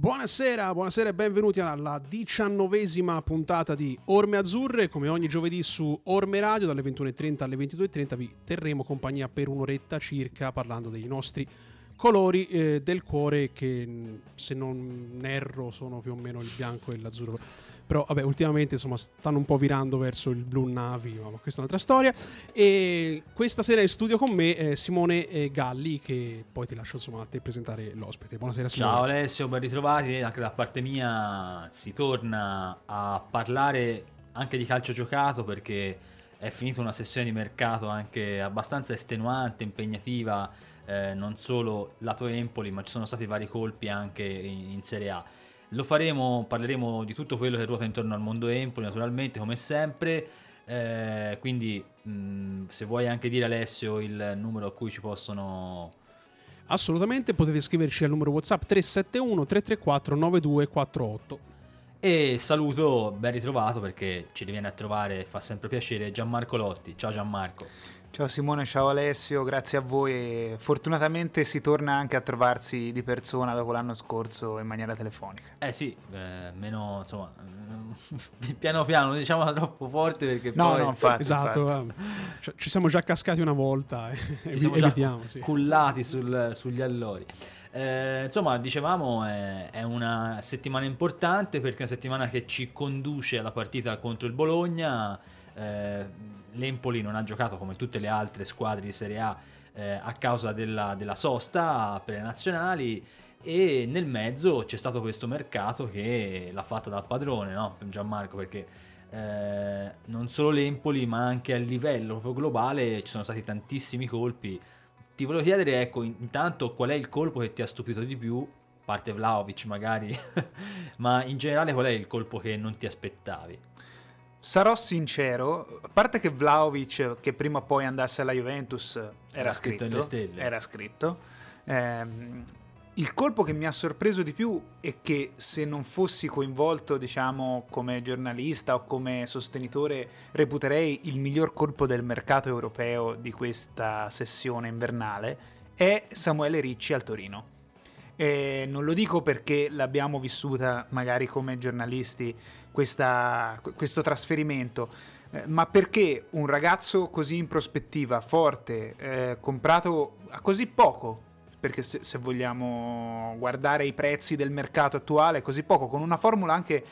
Buonasera, buonasera e benvenuti alla diciannovesima puntata di Orme Azzurre. Come ogni giovedì su Orme Radio dalle 21.30 alle 22.30 vi terremo compagnia per un'oretta circa parlando dei nostri colori eh, del cuore che se non erro sono più o meno il bianco e l'azzurro però vabbè ultimamente insomma stanno un po' virando verso il blu navi ma questa è un'altra storia. E questa sera in studio con me eh, Simone Galli che poi ti lascio insomma a te presentare l'ospite. Buonasera Simone. Ciao Alessio ben ritrovati. Anche da parte mia si torna a parlare anche di calcio giocato perché è finita una sessione di mercato anche abbastanza estenuante, impegnativa, eh, non solo lato Empoli, ma ci sono stati vari colpi anche in, in Serie A. Lo faremo, parleremo di tutto quello che ruota intorno al mondo Empoli, naturalmente, come sempre. Eh, quindi, mh, se vuoi anche dire, Alessio, il numero a cui ci possono. Assolutamente, potete scriverci al numero WhatsApp 371 334 9248. E saluto, ben ritrovato perché ci riviene a trovare, fa sempre piacere, Gianmarco Lotti. Ciao Gianmarco. Ciao Simone, ciao Alessio, grazie a voi. Fortunatamente si torna anche a trovarsi di persona dopo l'anno scorso in maniera telefonica. Eh sì, eh, meno insomma, piano piano, diciamo troppo forte perché no, poi... no, infatti, esatto, infatti. Eh, ci siamo già cascati una volta e ci siamo evitiamo, già sì. cullati sul, sugli allori. Eh, insomma, dicevamo, è, è, una settimana importante perché è una settimana che ci conduce alla partita contro il Bologna. Eh, l'Empoli non ha giocato come tutte le altre squadre di Serie A eh, a causa della, della, sosta per le nazionali e nel mezzo c'è stato questo mercato che l'ha fatta dal padrone, no? Gianmarco, perché eh, non solo l'Empoli ma anche a livello proprio globale ci sono stati tantissimi colpi. Ti volevo chiedere, ecco, intanto qual è il colpo che ti ha stupito di più? parte Vlaovic magari, ma in generale qual è il colpo che non ti aspettavi? Sarò sincero, a parte che Vlaovic, che prima o poi andasse alla Juventus, era, era scritto, scritto. Era scritto. Ehm, il colpo che mi ha sorpreso di più è che se non fossi coinvolto, diciamo, come giornalista o come sostenitore, reputerei il miglior colpo del mercato europeo di questa sessione invernale, è Samuele Ricci al Torino. E non lo dico perché l'abbiamo vissuta magari come giornalisti questa, questo trasferimento, eh, ma perché un ragazzo così in prospettiva, forte, eh, comprato a così poco, perché se, se, vogliamo guardare i prezzi del mercato attuale, così poco, con una formula anche,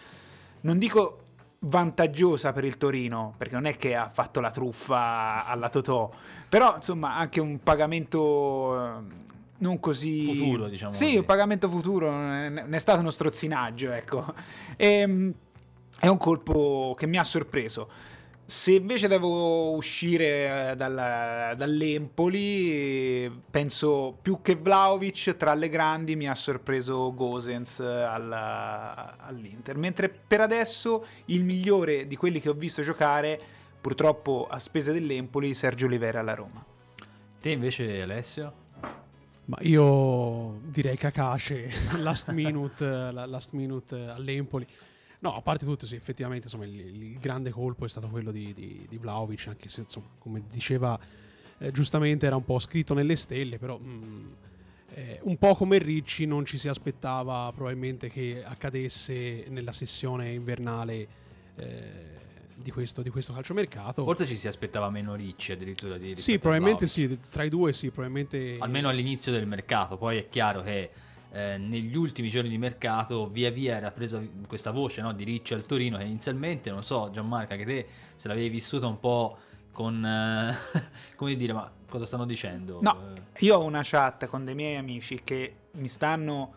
non dico vantaggiosa per il Torino, perché non è che ha fatto la truffa alla Totò, però insomma anche un pagamento non così futuro, diciamo. Sì, così. un pagamento futuro, non è stato uno strozzinaggio, ecco. E, ehm, è un colpo che mi ha sorpreso. Se invece devo uscire eh, dal, dall'Empoli, penso più che Vlaovic tra le grandi mi ha sorpreso Gosens alla, all'Inter. Mentre per adesso il migliore di quelli che ho visto giocare, purtroppo a spese dell'Empoli, Sergio Olivera alla Roma. Te invece, Alessio? Ma io direi Kakashi, last minute, last minute all'Empoli. No, a parte tutto, sì, effettivamente insomma, il, il, grande colpo è stato quello di, di, di Vlaovic, anche se insomma, come diceva eh, giustamente era un po' scritto nelle stelle, però mh, mm, eh, un po' come Ricci non ci si aspettava probabilmente che accadesse nella sessione invernale. Eh, di questo, di questo calciomercato. Forse ci si aspettava meno Ricci addirittura di Sì, probabilmente sì, tra i due sì, probabilmente... Almeno all'inizio del mercato, poi è chiaro che eh, negli ultimi giorni di mercato via via era presa questa voce no, di Ricci al Torino che inizialmente, non so Gianmarca, che te se l'avevi vissuta un po' con... Eh, come dire, ma cosa stanno dicendo? No, io ho una chat con dei miei amici che mi stanno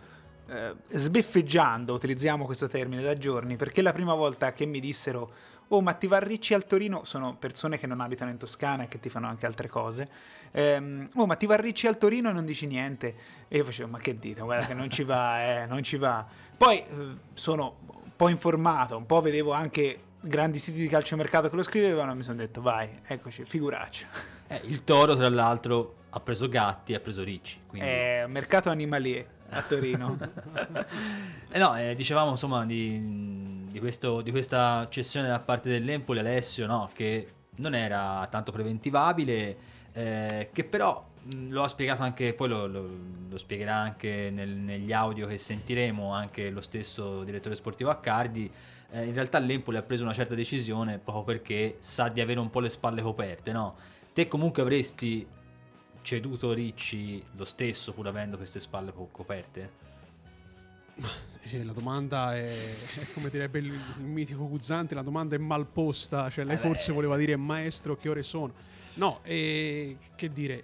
eh, sbeffeggiando, utilizziamo questo termine da giorni, perché la prima volta che mi dissero oh ma ti va Ricci al Torino, sono persone che non abitano in Toscana e che ti fanno anche altre cose, ehm, oh ma ti va Ricci al Torino e non dici niente, e io facevo ma che dite, guarda che non ci va, eh, non ci va. Poi eh, sono un po' informato, un po' vedevo anche grandi siti di calciomercato che lo scrivevano e mi sono detto vai, eccoci, figuraccia. Eh, il Toro tra l'altro ha preso Gatti e ha preso Ricci. Quindi... È mercato animalier a Torino. eh no, eh, dicevamo insomma di di, questo, di, questa cessione da parte dell'Empoli, Alessio, no? che non era tanto preventivabile, eh, che però mh, lo ha spiegato anche, poi lo, lo, lo spiegherà anche nel, negli audio che sentiremo anche lo stesso direttore sportivo Accardi, eh, in realtà l'Empoli ha preso una certa decisione proprio perché sa di avere un po' le spalle coperte, no? Te comunque avresti ceduto Ricci lo stesso pur avendo queste spalle coperte? Eh, la domanda è, è, come direbbe il, il mitico Guzzanti, la domanda è mal posta, cioè lei eh forse voleva dire maestro che ore sono. No, eh, che dire,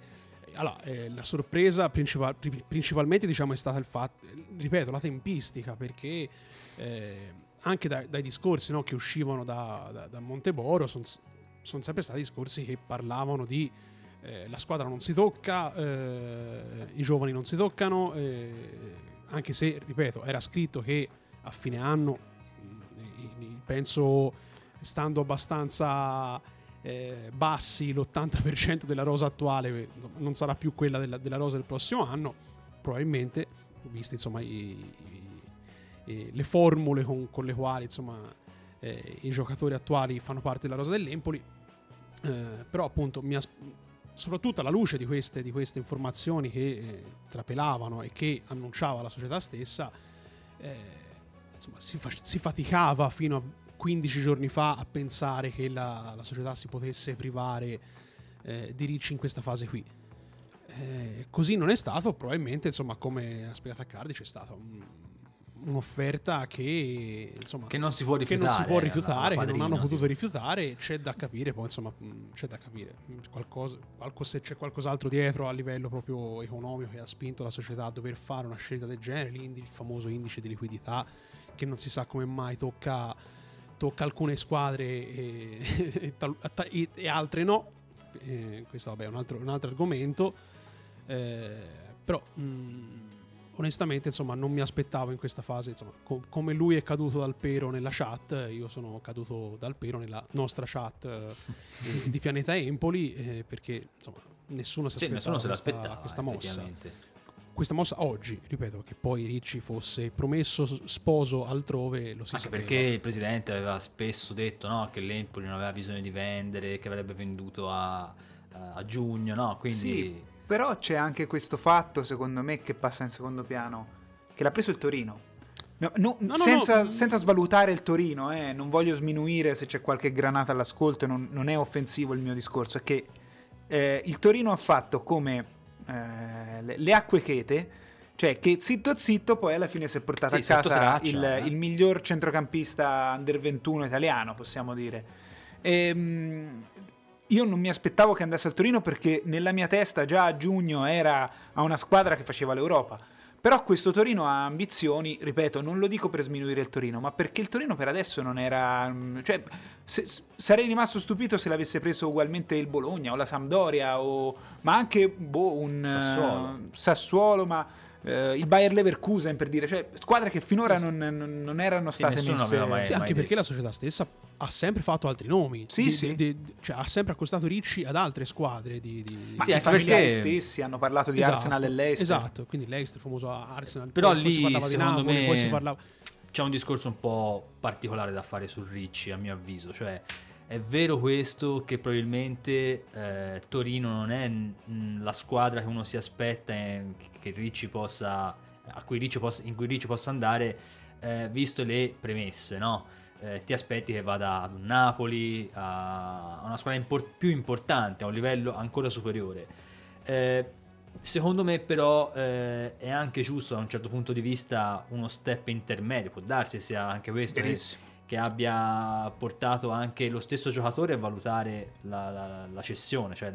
allora, eh, la sorpresa principal, principalmente diciamo è stata il fatto, ripeto, la tempistica, perché eh, anche dai, dai discorsi no, che uscivano da, da, da Monteboro sono son sempre stati discorsi che parlavano di eh, la squadra non si tocca, eh, i giovani non si toccano, eh, anche se, ripeto, era scritto che a fine anno, mm, penso stando abbastanza eh, bassi, l'80% della rosa attuale non sarà più quella della, della rosa del prossimo anno, probabilmente, viste insomma i, i, le formule con, con, le quali insomma eh, i giocatori attuali fanno parte della rosa dell'Empoli, eh, però appunto mi as- soprattutto alla luce di queste, di queste informazioni che eh, trapelavano e che annunciava la società stessa, eh, insomma, si, fa- si, faticava fino a 15 giorni fa a pensare che la, la società si potesse privare eh, di Ricci in questa fase qui. Eh, così non è stato, probabilmente, insomma, come ha spiegato Accardi, c'è stato un un'offerta che, insomma, che non si può rifiutare, che non, può rifiutare, che non hanno potuto rifiutare. C'è da capire, poi insomma, c'è da capire qualcosa, se c'è qualcos'altro dietro a livello proprio economico che ha spinto la società a dover fare una scelta del genere. il famoso indice di liquidità che non si sa come mai tocca, tocca alcune squadre e, e, e altre no. Eh, questo vabbè, è un altro, un altro argomento. Eh, però. Mh, onestamente insomma non mi aspettavo in questa fase insomma co- come lui è caduto dal pero nella chat io sono caduto dal pero nella nostra chat eh, di Pianeta Empoli eh, perché insomma nessuno si aspettava, nessuno questa, questa mossa questa mossa oggi, ripeto, che poi Ricci fosse promesso sposo altrove, lo si Anche sapeva. perché il presidente aveva spesso detto no, che l'Empoli non aveva bisogno di vendere, che avrebbe venduto a, a giugno, no? Quindi... Sì però c'è anche questo fatto, secondo me, che passa in secondo piano, che l'ha preso il Torino. No, no, no, senza, senza, svalutare il Torino, eh, non voglio sminuire se c'è qualche granata all'ascolto, non, non è offensivo il mio discorso, è che eh, il Torino ha fatto come eh, le, le, acque chete, cioè che zitto zitto poi alla fine si è portato sì, a casa traccia, il, eh. il, miglior centrocampista under 21 italiano, possiamo dire. E, ehm, io non mi aspettavo che andasse al Torino perché nella mia testa già a giugno era a una squadra che faceva l'Europa. Però questo Torino ha ambizioni, ripeto, non lo dico per sminuire il Torino, ma perché il Torino per adesso non era... Mm, cioè, se, sarei rimasto stupito se l'avesse preso ugualmente il Bologna o la Sampdoria, o, ma anche boh, un Sassuolo, uh, Sassuolo ma Uh, il Bayer Leverkusen per dire, cioè squadre che finora sì, non, non, non, erano state sì, messe mai, sì, anche perché la società stessa ha sempre fatto altri nomi. Sì, di, sì. Di, di, cioè, ha sempre accostato Ricci ad altre squadre. Di, Ma sì, i familiari perché... stessi hanno parlato di esatto, Arsenal e Leicester. Esatto, quindi Leicester, il famoso Arsenal. Però poi, lì, si parlava secondo di Napoli, me, poi si parlava... c'è un discorso un po' particolare da fare su Ricci, a mio avviso. Cioè, è vero questo che probabilmente eh, Torino non è la squadra che uno si aspetta eh, che Ricci possa cui Ricci possa, in cui Ricci possa andare, eh, visto le premesse, no? Eh, ti aspetti che vada ad un Napoli, a una squadra impor- più importante, a un livello ancora superiore. Eh, secondo me però è anche giusto da un certo punto di vista uno step intermedio, può darsi sia anche questo che, abbia portato anche lo stesso giocatore a valutare la, la, la cessione, cioè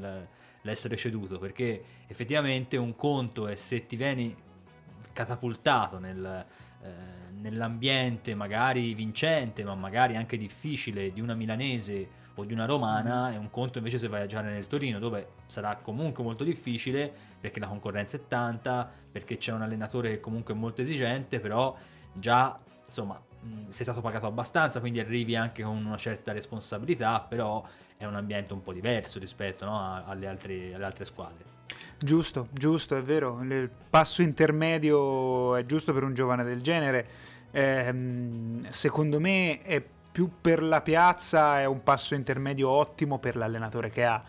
l'essere ceduto, perché effettivamente un conto è se ti vieni catapultato nel, eh, nell'ambiente magari vincente, ma magari anche difficile di una milanese o di una romana, mm. è un conto invece se vai a giocare nel Torino, dove sarà comunque molto difficile perché la concorrenza è tanta, perché c'è un allenatore che comunque è molto esigente, però già insomma mm, sei stato pagato abbastanza, quindi arrivi anche con una certa responsabilità, però è un ambiente un po' diverso rispetto no, alle, altre, alle altre squadre. Giusto, giusto, è vero. Il passo intermedio è giusto per un giovane del genere. Eh, secondo me è più per la piazza è un passo intermedio ottimo per l'allenatore che ha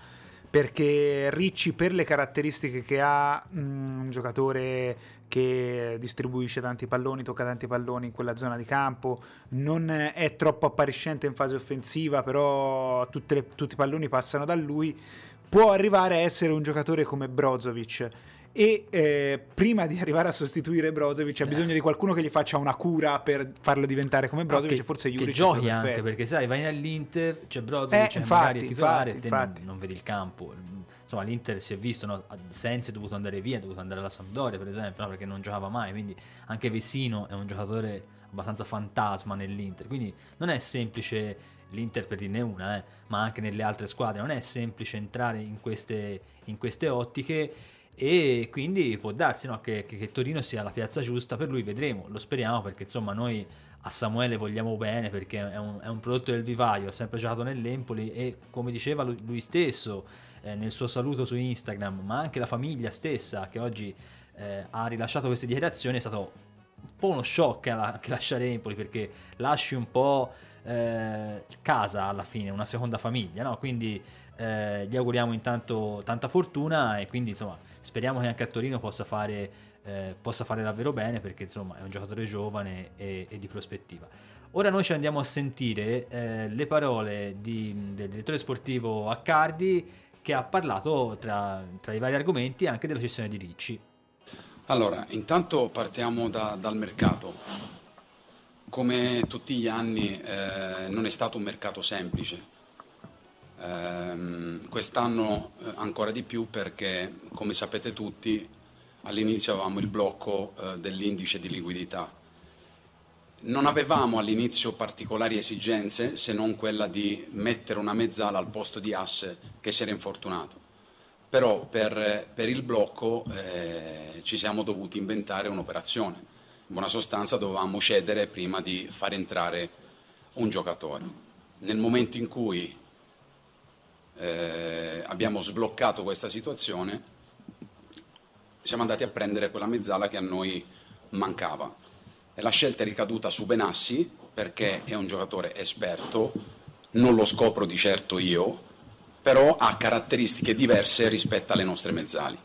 perché Ricci per le caratteristiche che ha mm, un giocatore che distribuisce tanti palloni, tocca tanti palloni in quella zona di campo, non è troppo appariscente in fase offensiva, però le, tutti i palloni passano da lui, può arrivare a essere un giocatore come Brozovic e eh, prima di arrivare a sostituire Brozovic ha bisogno di qualcuno che gli faccia una cura per farlo diventare come Brozovic no, forse Juric che giochi anche perché sai vai all'Inter c'è Brozovic eh, infatti, magari a titolare infatti, infatti. Non, non, vedi il campo insomma l'Inter si è visto no? Sensi è dovuto andare via è dovuto andare alla Sampdoria per esempio no? perché non giocava mai quindi anche Vesino è un giocatore abbastanza fantasma nell'Inter quindi non è semplice l'Inter per dirne una eh, ma anche nelle altre squadre non è semplice entrare in queste, in queste ottiche e quindi può darsi no, che, che, che, Torino sia la piazza giusta per lui, vedremo, lo speriamo perché insomma noi a Samuele vogliamo bene perché è un, è un prodotto del vivaio, ha sempre giocato nell'Empoli e come diceva lui, lui stesso eh, nel suo saluto su Instagram, ma anche la famiglia stessa che oggi eh, ha rilasciato queste dichiarazioni è stato un po' uno shock eh, che lasciare Empoli perché lasci un po' eh, casa alla fine, una seconda famiglia, no? quindi eh, gli auguriamo intanto tanta fortuna e quindi insomma speriamo che anche a Torino possa fare, eh, possa fare davvero bene perché insomma è un giocatore giovane e, e di prospettiva. Ora noi ci andiamo a sentire eh, le parole di, del direttore sportivo Accardi che ha parlato tra, tra, i vari argomenti anche della cessione di Ricci. Allora, intanto partiamo da, dal mercato. Come tutti gli anni eh, non è stato un mercato semplice Ehm, quest'anno eh, ancora di più perché, come sapete tutti, all'inizio avevamo il blocco eh, dell'indice di liquidità. Non avevamo all'inizio particolari esigenze se non quella di mettere una mezzala al posto di asse che si era infortunato. Però per, per il blocco eh, ci siamo dovuti inventare un'operazione. In buona sostanza dovevamo cedere prima di far entrare un giocatore. Nel momento in cui eh, abbiamo sbloccato questa situazione, siamo andati a prendere quella mezzala che a noi mancava. E la scelta è ricaduta su Benassi perché è un giocatore esperto, non lo scopro di certo io, però ha caratteristiche diverse rispetto alle nostre mezzali.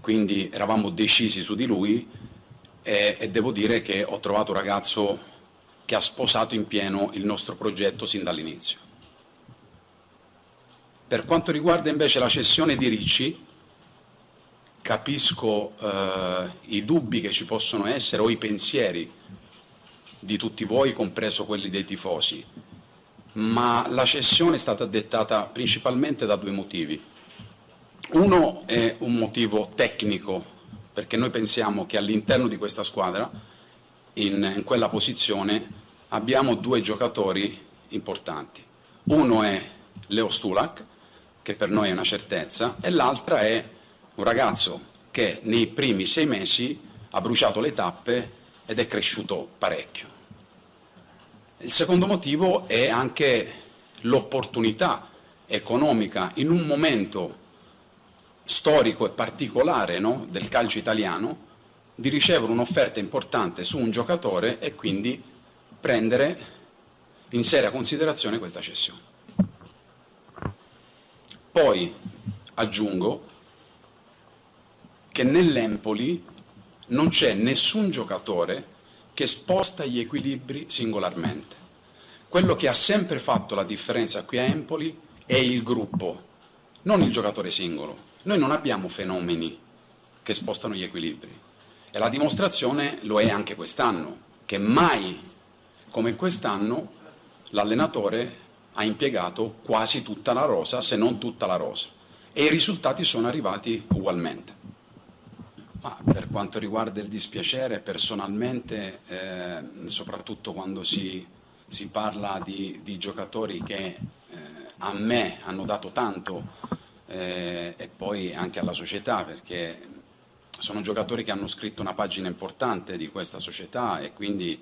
Quindi eravamo decisi su di lui e, e devo dire che ho trovato un ragazzo che ha sposato in pieno il nostro progetto sin dall'inizio. Per quanto riguarda invece la cessione di Ricci, capisco eh, i dubbi che ci possono essere o i pensieri di tutti voi, compreso quelli dei tifosi, ma la cessione è stata dettata principalmente da due motivi. Uno è un motivo tecnico, perché noi pensiamo che all'interno di questa squadra, in, in quella posizione, abbiamo due giocatori importanti. Uno è Leo Stulak, che per noi è una certezza, e l'altra è un ragazzo che nei primi sei mesi ha bruciato le tappe ed è cresciuto parecchio. Il secondo motivo è anche l'opportunità economica in un momento storico e particolare no, del calcio italiano di ricevere un'offerta importante su un giocatore e quindi prendere in seria considerazione questa cessione. Poi aggiungo che nell'Empoli non c'è nessun giocatore che sposta gli equilibri singolarmente. Quello che ha sempre fatto la differenza qui a Empoli è il gruppo, non il giocatore singolo. Noi non abbiamo fenomeni che spostano gli equilibri e la dimostrazione lo è anche quest'anno, che mai come quest'anno l'allenatore ha impiegato quasi tutta la rosa, se non tutta la rosa, e i risultati sono arrivati ugualmente. Ma per quanto riguarda il dispiacere, personalmente, eh, soprattutto quando si, si parla di, di, giocatori che eh, a me hanno dato tanto eh, e poi anche alla società, perché sono giocatori che hanno scritto una pagina importante di questa società e quindi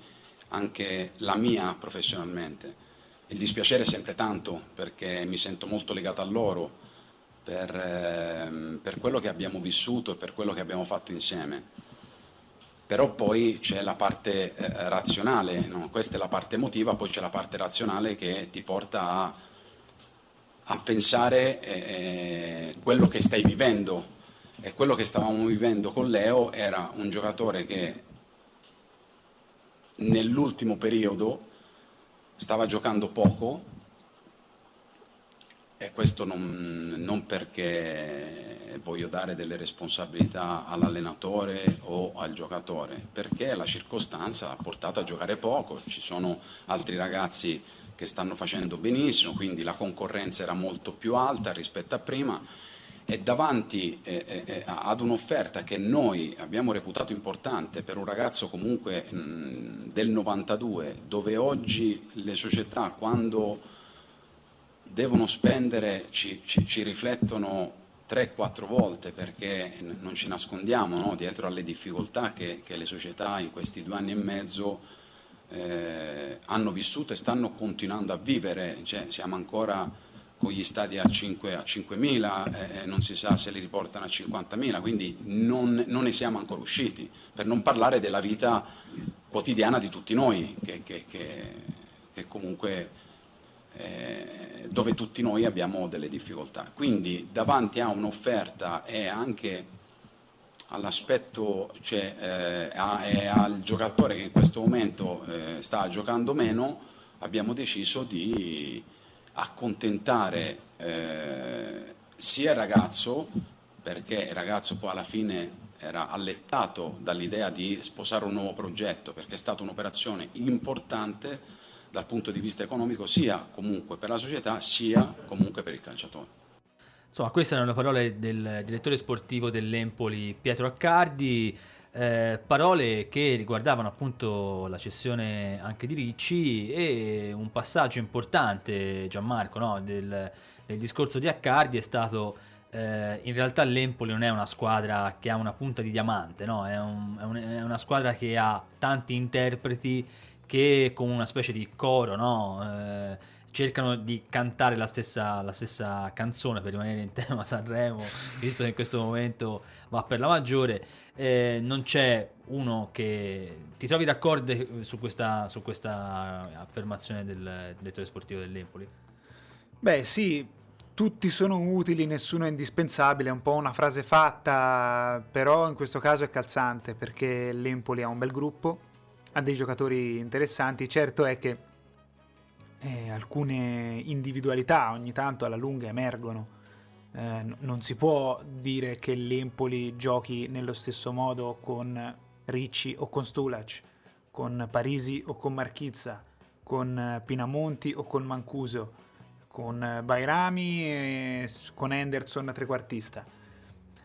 anche la mia professionalmente il dispiacere è sempre tanto perché mi sento molto legato a loro per, eh, per quello che abbiamo vissuto e per quello che abbiamo fatto insieme. però poi c'è la parte eh, razionale, no? questa è la parte emotiva, poi c'è la parte razionale che ti porta a, a pensare eh, quello che stai vivendo. E quello che stavamo vivendo con Leo era un giocatore che nell'ultimo periodo stava giocando poco e questo non, non perché voglio dare delle responsabilità all'allenatore o al giocatore, perché la circostanza ha portato a giocare poco, ci sono altri ragazzi che stanno facendo benissimo, quindi la concorrenza era molto più alta rispetto a prima e davanti eh, eh, eh ad un'offerta che noi abbiamo reputato importante per un ragazzo comunque mh, del 92, dove oggi le società quando devono spendere ci, ci, ci riflettono 3-4 volte perché non ci nascondiamo no? dietro alle difficoltà che, che, le società in questi due anni e mezzo eh, hanno vissuto e stanno continuando a vivere, cioè, siamo ancora con gli stadi a, 5, a 5.000, eh, non si sa se li riportano a 50.000, quindi non, non, ne siamo ancora usciti, per non parlare della vita quotidiana di tutti noi, che, che, che comunque eh, dove tutti noi abbiamo delle difficoltà. Quindi davanti a un'offerta e anche all'aspetto, cioè eh, a, e al giocatore che in questo momento eh, sta giocando meno, abbiamo deciso di accontentare eh, sia il ragazzo, perché il ragazzo poi alla fine era allettato dall'idea di sposare un nuovo progetto, perché è stata un'operazione importante dal punto di vista economico sia comunque per la società sia comunque per il calciatore. Insomma, queste erano le parole del direttore sportivo dell'Empoli Pietro Accardi, eh, parole che riguardavano appunto la cessione anche di Ricci e un passaggio importante, Gianmarco, no? del, del, discorso di Accardi è stato eh, in realtà l'Empoli non è una squadra che ha una punta di diamante, no? è, un, è, un, è una squadra che ha tanti interpreti che con una specie di coro, no? Eh, cercano di cantare la stessa, la stessa, canzone per rimanere in tema Sanremo, visto che in questo momento va per la maggiore. Eh, non c'è uno che ti trovi d'accordo su questa, su questa affermazione del direttore sportivo dell'Empoli? Beh, sì, tutti sono utili, nessuno è indispensabile, è un po' una frase fatta, però in questo caso è calzante perché l'Empoli ha un bel gruppo, ha dei giocatori interessanti. Certo è che eh, alcune individualità ogni tanto alla lunga emergono. Eh, non si può dire che l'Empoli giochi nello stesso modo con Ricci o con Stulac, con Parisi o con Marchizza, con Pinamonti o con Mancuso, con Bairami e con Henderson trequartista.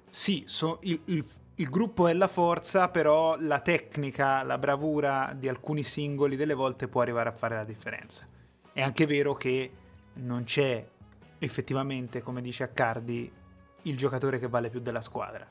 Sì, so, il, il, il gruppo è la forza, però la tecnica, la bravura di alcuni singoli delle volte può arrivare a fare la differenza. È anche vero che non c'è effettivamente, come dice Accardi, il giocatore che vale più della squadra.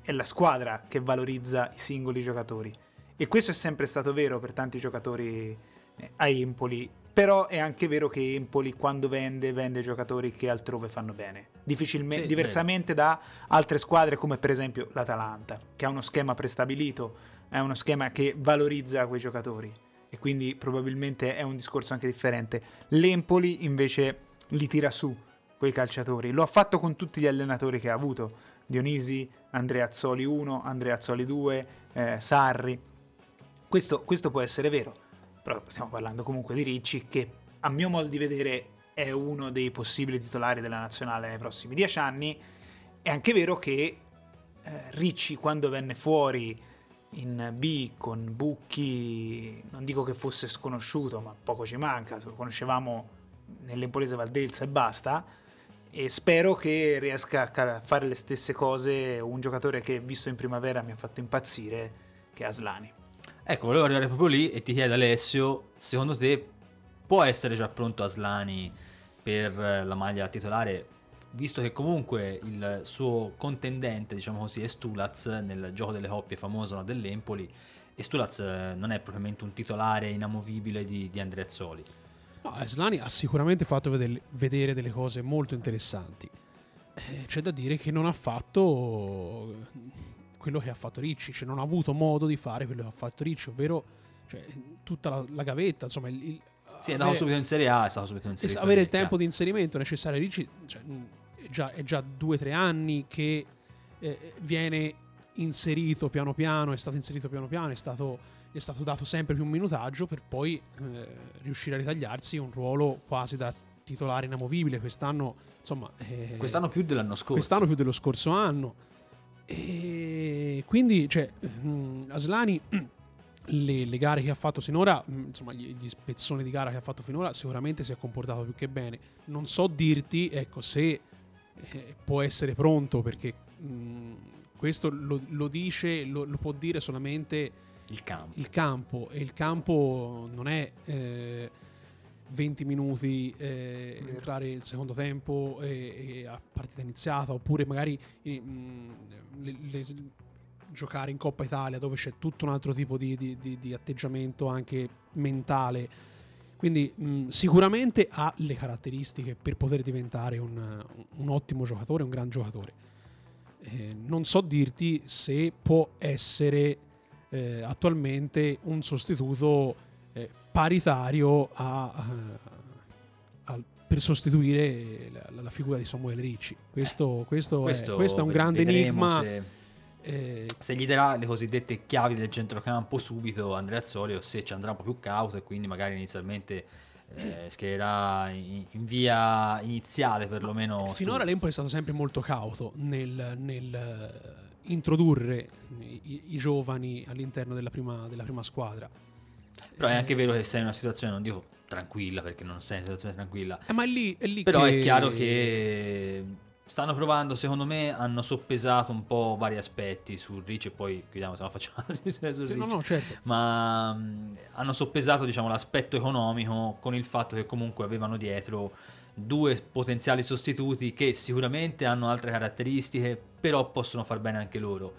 È la squadra che valorizza i singoli giocatori. E questo è sempre stato vero per tanti giocatori eh, a Empoli però è anche vero che Empoli quando vende, vende giocatori che altrove fanno bene. Difficilmente, sì, diversamente bene. da altre squadre come per esempio l'Atalanta, che ha uno schema prestabilito, è uno schema che valorizza quei giocatori. E quindi probabilmente è un discorso anche differente. L'Empoli invece li tira su quei calciatori. Lo ha fatto con tutti gli allenatori che ha avuto. Dionisi, Andrea Azzoli 1, Andrea Azzoli 2, eh, Sarri. Questo, questo può essere vero però stiamo parlando comunque di Ricci che a mio modo di vedere è uno dei possibili titolari della nazionale nei prossimi dieci anni. È anche vero che eh, Ricci quando venne fuori in B con Bucchi, non dico che fosse sconosciuto, ma poco ci manca, lo conoscevamo nell'Empolese Valdelsa e basta, e spero che riesca a fare le stesse cose un giocatore che visto in primavera mi ha fatto impazzire, che è Aslani. Ecco, volevo arrivare proprio lì e ti chiedo Alessio, secondo te può essere già pronto Aslani per la maglia titolare, visto che comunque il suo contendente, diciamo così, è Stulaz nel gioco delle coppie famoso dell'Empoli e Stulaz eh, non è propriamente un titolare inamovibile di, di Andrea Zoli. No, Aslani ha sicuramente fatto vedere, vedere delle cose molto interessanti. Eh, c'è da dire che non ha fatto quello che ha fatto Ricci, cioè non ha avuto modo di fare quello che ha fatto Ricci, ovvero cioè, tutta la, la gavetta, insomma, il, il, sì, è andato subito in Serie A, è stato subito in Serie A. Avere il tempo di inserimento necessario Ricci, cioè, è, già, è già due o tre anni che eh, viene inserito piano piano, è stato inserito piano piano, è stato, è stato dato sempre più un minutaggio per poi eh, riuscire a ritagliarsi un ruolo quasi da titolare inamovibile. Quest'anno, insomma, eh, quest'anno più dell'anno scorso. Quest'anno più dello scorso anno. E quindi, cioè, mh, mm, Aslani. Le, le, gare che ha fatto sinora, mm, insomma, gli, gli, spezzoni di gara che ha fatto finora, sicuramente si è comportato più che bene. Non so dirti, ecco, se eh, può essere pronto perché mh, mm, questo lo, lo dice, lo, lo, può dire solamente il campo. il campo. e il campo non è eh, 20 minuti eh, entrare il secondo tempo e, e, a partita iniziata oppure magari mh, mm, le, le, giocare in Coppa Italia dove c'è tutto un altro tipo di, di, di, di atteggiamento anche mentale quindi mh, sicuramente ha le caratteristiche per poter diventare un, un ottimo giocatore un gran giocatore eh, non so dirti se può essere eh, attualmente un sostituto eh, paritario a, a, per sostituire la, la, figura di Samuele Ricci. Questo, eh, questo, questo, è, questo è, un grande enigma. Se, eh, se, gli darà le cosiddette chiavi del centrocampo subito Andrea Azzolio, se ci andrà un po' più cauto e quindi magari inizialmente eh, schiererà in, in, via iniziale perlomeno. Finora l'Empoli è stato sempre molto cauto nel, nel eh, introdurre i, i, giovani all'interno della prima, della prima squadra. Però è anche vero che sei in una situazione, non dico tranquilla perché non sei in una situazione tranquilla. Eh, ma è lì, è lì Però che... è chiaro che stanno provando, secondo me, hanno soppesato un po' vari aspetti su Ricci e poi chiudiamo se no facciamo sì, no, no, certo. ma mh, hanno soppesato diciamo, l'aspetto economico con il fatto che comunque avevano dietro due potenziali sostituti che sicuramente hanno altre caratteristiche però possono far bene anche loro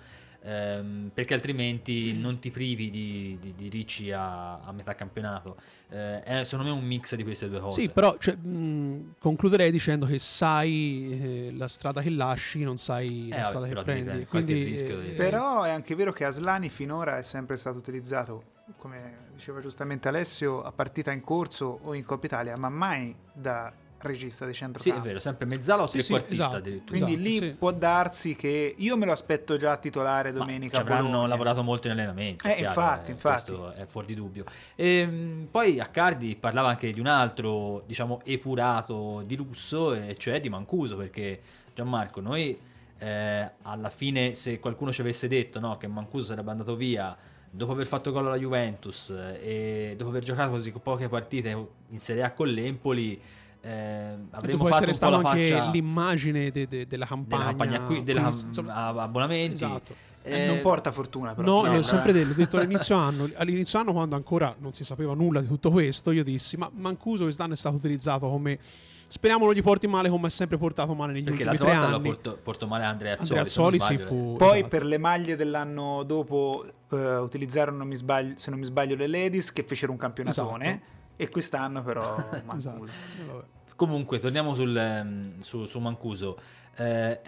ehm, perché altrimenti non ti privi di, di, di Ricci a, a, metà campionato. Eh, è secondo me un mix di queste due cose. Sì, però cioè, mh, concluderei dicendo che sai eh, la strada che lasci, non sai eh, la strada che prendi. Quindi, eh, però è anche vero che Aslani finora è sempre stato utilizzato, come diceva giustamente Alessio, a partita in corso o in Coppa Italia, ma mai da regista di centrocampo. Sì, è vero, sempre mezzala o sì, trequartista sì, esatto, addirittura. Quindi esatto, lì sì. può darsi che io me lo aspetto già titolare domenica. Ma ci avranno lavorato molto in allenamento. Eh, chiaro, infatti, eh, infatti. Questo è fuori di dubbio. E, ehm, poi Accardi parlava anche di un altro, diciamo, epurato di lusso, e cioè di Mancuso, perché Gianmarco, noi eh, alla fine, se qualcuno ci avesse detto no, che Mancuso sarebbe andato via dopo aver fatto gol alla Juventus eh, e dopo aver giocato così poche partite in Serie A con l'Empoli eh, avremmo fatto essere un po' anche faccia l'immagine de, de, della campagna, della campagna qui, della quindi, insomma, abbonamenti. Esatto. Eh, non porta fortuna, però. No, no l'ho sempre detto, l'ho detto all'inizio anno. All'inizio anno, quando ancora non si sapeva nulla di tutto questo, io dissi: Ma Mancuso quest'anno è stato utilizzato come. Speriamo non gli porti male come ha sempre portato male negli Perché ultimi tre anni. Perché la portò, portò male Andrea Azzoli. Andrea Azzoli sì, fu, eh. Poi esatto. per le maglie dell'anno dopo uh, utilizzarono, non sbaglio, se non mi sbaglio, le Ladies che fecero un campionatone. Esatto. E quest'anno però esatto. Comunque, torniamo sul, ehm, su, su Mancuso. Eh,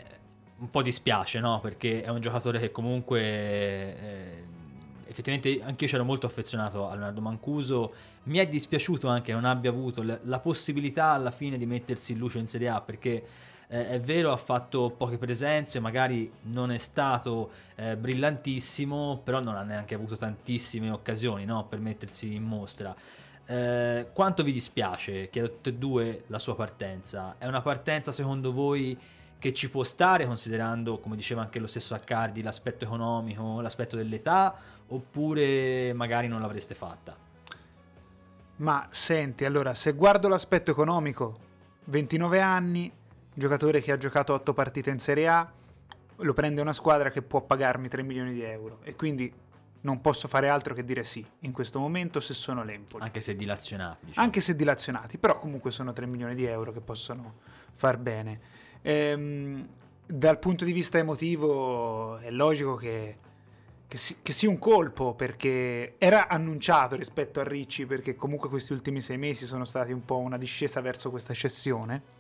un po' dispiace, no? Perché è un giocatore che comunque... Eh, effettivamente anch'io c'ero molto affezionato a Leonardo Mancuso. Mi è dispiaciuto anche che non abbia avuto la, la possibilità alla fine di mettersi in luce in Serie A perché eh, è vero ha fatto poche presenze, magari non è stato eh, brillantissimo, però non ha neanche avuto tantissime occasioni no? per mettersi in mostra. Eh, quanto vi dispiace, chiedo a tutte e due la sua partenza? È una partenza secondo voi che ci può stare considerando, come diceva anche lo stesso Accardi, l'aspetto economico, l'aspetto dell'età, oppure magari non l'avreste fatta? Ma senti, allora, se guardo l'aspetto economico, 29 anni, giocatore che ha giocato 8 partite in Serie A, lo prende una squadra che può pagarmi 3 milioni di euro e quindi non posso fare altro che dire sì in questo momento se sono l'Empoli. Anche se dilazionati. Diciamo. Anche se dilazionati, però comunque sono 3 milioni di euro che possono far bene. Ehm, dal punto di vista emotivo è logico che, che, si, che, sia un colpo perché era annunciato rispetto a Ricci perché comunque questi ultimi sei mesi sono stati un po' una discesa verso questa cessione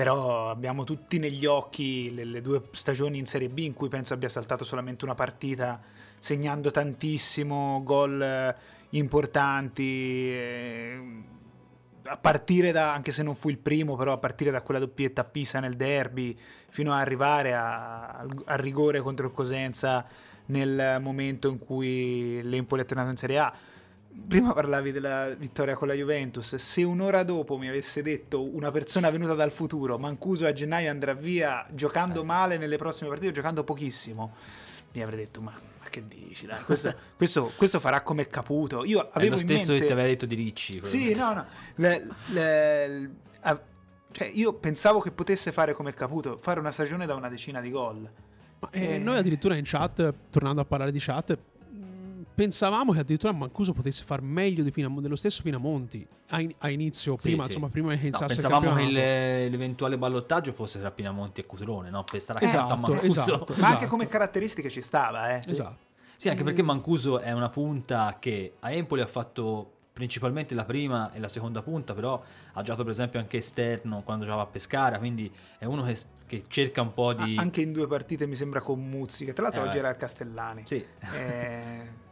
però abbiamo tutti negli occhi le, le, due stagioni in Serie B in cui penso abbia saltato solamente una partita segnando tantissimo, gol eh, importanti, eh, a partire da, anche se non fu il primo, però a partire da quella doppietta a Pisa nel derby, fino ad arrivare al rigore contro il Cosenza nel momento in cui l'Empoli è tornato in Serie A. Prima parlavi della vittoria con la Juventus, se un'ora dopo mi avesse detto una persona venuta dal futuro, Mancuso a gennaio andrà via giocando eh. male nelle prossime partite, giocando pochissimo, mi avrei detto ma che dici? Dai, questo, questo, questo, farà come Caputo. Io avevo È lo stesso mente... che ti aveva detto di Ricci. Sì, no, no. Le, le, a, cioè, io pensavo che potesse fare come Caputo, fare una stagione da una decina di gol. Ma, eh, noi addirittura in chat, tornando a parlare di chat, pensavamo che addirittura Mancuso potesse far meglio Pinam- dello stesso Pinamonti a, in- a inizio, sì, prima, sì. Insomma, prima che iniziasse no, pensavamo che l'eventuale ballottaggio fosse tra Pinamonti e Cutrone, no? per stare esatto, a Mancuso. Esatto, Ma anche come caratteristiche ci stava, eh. Sì. Esatto. Sì, anche perché Mancuso è una punta che a Empoli ha fatto principalmente la prima e la seconda punta, però ha giocato per esempio anche esterno quando giocava a Pescara, quindi è uno che, che cerca un po' di... Anche in due partite mi sembra con Muzzi, che tra l'altro eh, oggi era al Castellani. Sì. Eh,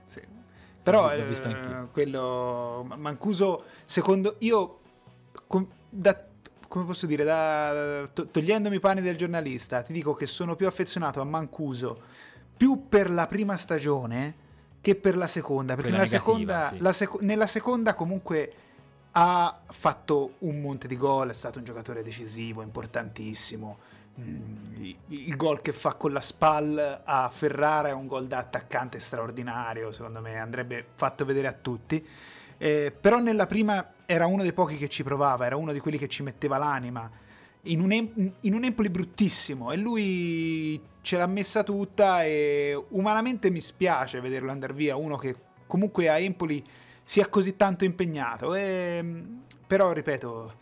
Però eh, quello Mancuso, secondo io, da, come posso dire, da, to, togliendomi i panni del giornalista, ti dico che sono più affezionato a Mancuso più per la prima stagione che per la seconda, perché nella, negativa, seconda, sì. sec- nella seconda comunque ha fatto un monte di gol, è stato un giocatore decisivo, importantissimo. Mm, il gol che fa con la SPAL a Ferrara è un gol da attaccante straordinario, secondo me andrebbe fatto vedere a tutti. Eh, però nella prima era uno dei pochi che ci provava, era uno di quelli che ci metteva l'anima. In un, in un Empoli bruttissimo e lui ce l'ha messa tutta e umanamente mi spiace vederlo andare via, uno che comunque a Empoli sia così tanto impegnato. E, però ripeto,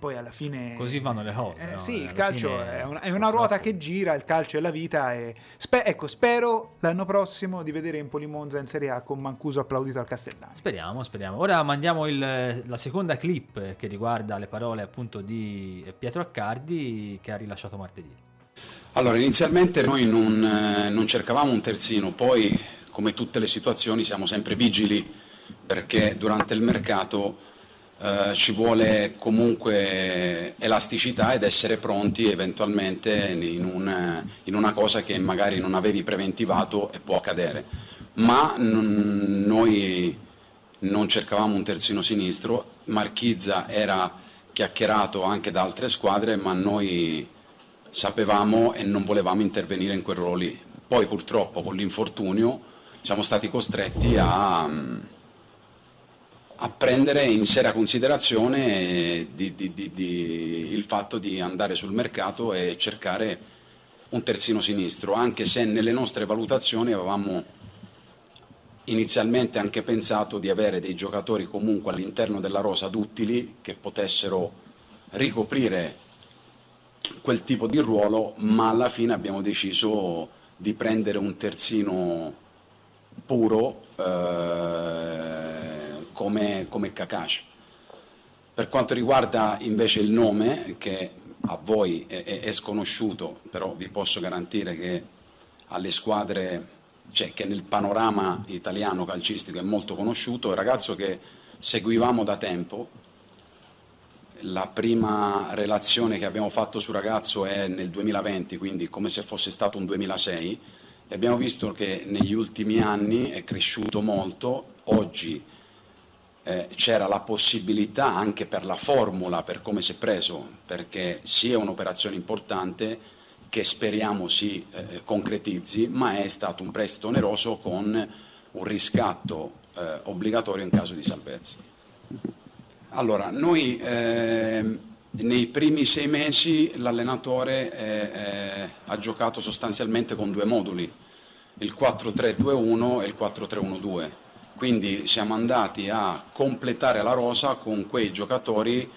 poi alla fine... Così vanno le cose. Eh, no? Sì, il calcio è una, è una, ruota che gira, il calcio è la vita. E spe- ecco, spero l'anno prossimo di vedere Empoli Monza in Serie A con Mancuso applaudito al Castellano. Speriamo, speriamo. Ora mandiamo il, la seconda clip che riguarda le parole appunto di Pietro Accardi che ha rilasciato martedì. Allora, inizialmente noi non, eh, non cercavamo un terzino, poi come tutte le situazioni siamo sempre vigili perché durante il mercato eh, ci vuole comunque elasticità ed essere pronti eventualmente in, un, in, una cosa che magari non avevi preventivato e può accadere. Ma n- noi non cercavamo un terzino sinistro, Marchizza era chiacchierato anche da altre squadre, ma noi sapevamo e non volevamo intervenire in quel ruolo lì. Poi purtroppo con l'infortunio siamo stati costretti a a prendere in seria considerazione di, di, di, il fatto di andare sul mercato e cercare un terzino sinistro, anche se nelle nostre valutazioni avevamo inizialmente anche pensato di avere dei giocatori comunque all'interno della rosa duttili che potessero ricoprire quel tipo di ruolo, ma alla fine abbiamo deciso di prendere un terzino puro. Eh, come, come Kakashi. Per quanto riguarda invece il nome, che a voi è, è, sconosciuto, però vi posso garantire che alle squadre, cioè che nel panorama italiano calcistico è molto conosciuto, è un ragazzo che seguivamo da tempo. La prima relazione che abbiamo fatto sul ragazzo è nel 2020, quindi come se fosse stato un 2006, e abbiamo visto che negli ultimi anni è cresciuto molto. Oggi eh, c'era la possibilità anche per la formula, per come si è preso, perché sì è un'operazione importante che speriamo si eh, concretizzi, ma è stato un prestito oneroso con un riscatto eh, obbligatorio in caso di salvezza. Allora, noi eh, nei primi sei mesi l'allenatore eh, eh, ha giocato sostanzialmente con due moduli, il 4-3-2-1 e il 4-3-1-2 quindi siamo andati a completare la rosa con quei giocatori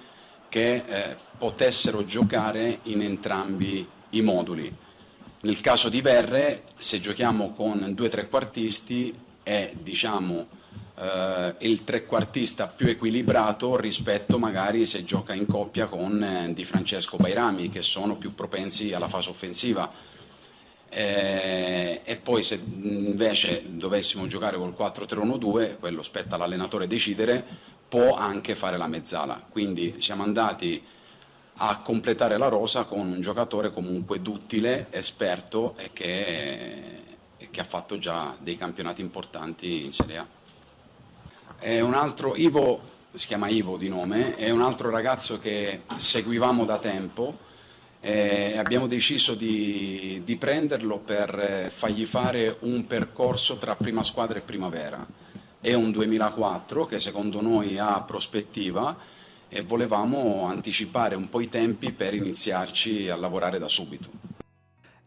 che eh, potessero giocare in entrambi i moduli. Nel caso di Verre, se giochiamo con due trequartisti, è diciamo, eh, il trequartista più equilibrato rispetto magari se gioca in coppia con eh, Di Francesco Bairami che sono più propensi alla fase offensiva. Eh, e poi se invece dovessimo giocare col 4-3-1-2, quello spetta all'allenatore decidere, può anche fare la mezzala. Quindi siamo andati a completare la rosa con un giocatore comunque duttile, esperto e che, e che ha fatto già dei campionati importanti in Serie A. È un altro, Ivo, si chiama Ivo di nome, è un altro ragazzo che seguivamo da tempo e abbiamo deciso di, di prenderlo per fargli fare un percorso tra prima squadra e primavera. È un 2004 che secondo noi ha prospettiva e volevamo anticipare un po' i tempi per iniziarci a lavorare da subito.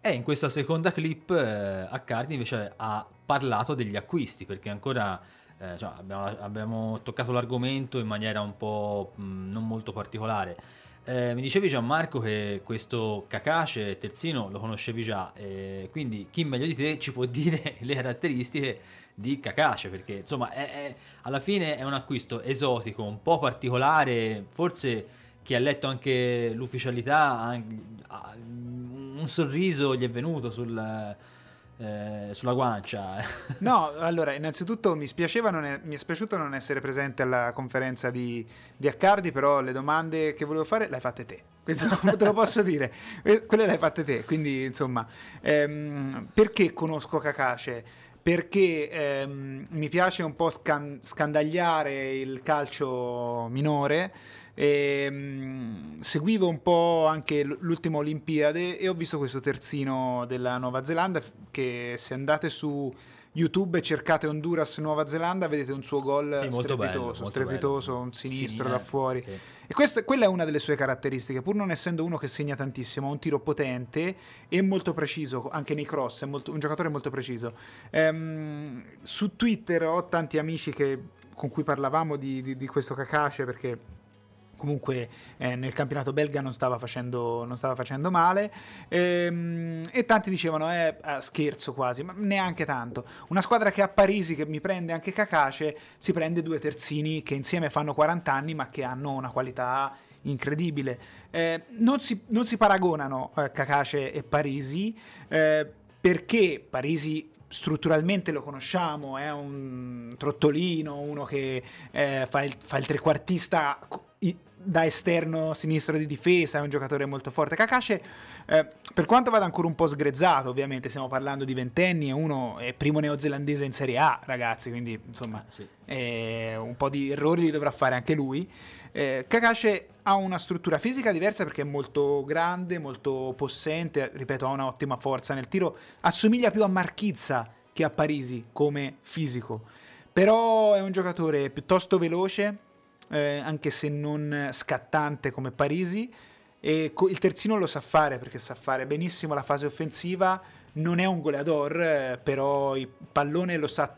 E in questa seconda clip eh, Accardi invece ha parlato degli acquisti perché ancora eh, cioè, abbiamo, abbiamo, toccato l'argomento in maniera un po' mh, non molto particolare. Eh, mi dicevi Gianmarco che questo Cacace terzino lo conoscevi già, eh, quindi chi meglio di te ci può dire le caratteristiche di Cacace? Perché insomma è, è, alla fine è un acquisto esotico, un po' particolare, forse chi ha letto anche l'ufficialità, un sorriso gli è venuto sul eh, sulla guancia. no, allora, innanzitutto mi, è, mi è spiaciuto non essere presente alla conferenza di, di Accardi, però le domande che volevo fare le hai fatte te. Questo te lo posso dire, quelle le hai fatte te. Quindi, insomma, ehm, perché conosco Cacace? Perché ehm, mi piace un po' scan- scandagliare il calcio minore e, mh, mm, seguivo un po' anche l'ultima Olimpiade e ho visto questo terzino della Nuova Zelanda che se andate su YouTube e cercate Honduras Nuova Zelanda vedete un suo gol sì, strepitoso, bello, strepitoso bello. un sinistro sì, da fuori. Sì. E questa, quella è una delle sue caratteristiche, pur non essendo uno che segna tantissimo, ha un tiro potente e molto preciso, anche nei cross, è molto, un giocatore molto preciso. Ehm, su Twitter ho tanti amici che, con cui parlavamo di, di, di questo Kakashi perché comunque eh, nel campionato belga non stava facendo, non stava facendo male. Ehm, e tanti dicevano eh, scherzo quasi ma neanche tanto. Una squadra che a Parisi che mi prende anche Cacace si prende due terzini che insieme fanno 40 anni ma che hanno una qualità incredibile. Eh, non, si, non, si, paragonano eh, Cacace e Parisi eh, perché Parisi strutturalmente lo conosciamo, è un trottolino, uno che eh, fa, il, fa, il, trequartista da esterno sinistro di difesa, è un giocatore molto forte. Kakashi, eh, per quanto vada ancora un po' sgrezzato, ovviamente stiamo parlando di ventenni, è uno è primo neozelandese in Serie A, ragazzi, quindi insomma ah, sì. eh, un po' di errori li dovrà fare anche lui. Eh, Kakashi ha una struttura fisica diversa perché è molto grande, molto possente, ripeto, ha un'ottima forza nel tiro, assomiglia più a Marchizza che a Parisi come fisico, però è un giocatore piuttosto veloce, eh, anche se non scattante come Parisi. E il terzino lo sa fare perché sa fare benissimo la fase offensiva. Non è un goleador, eh, però il pallone lo sa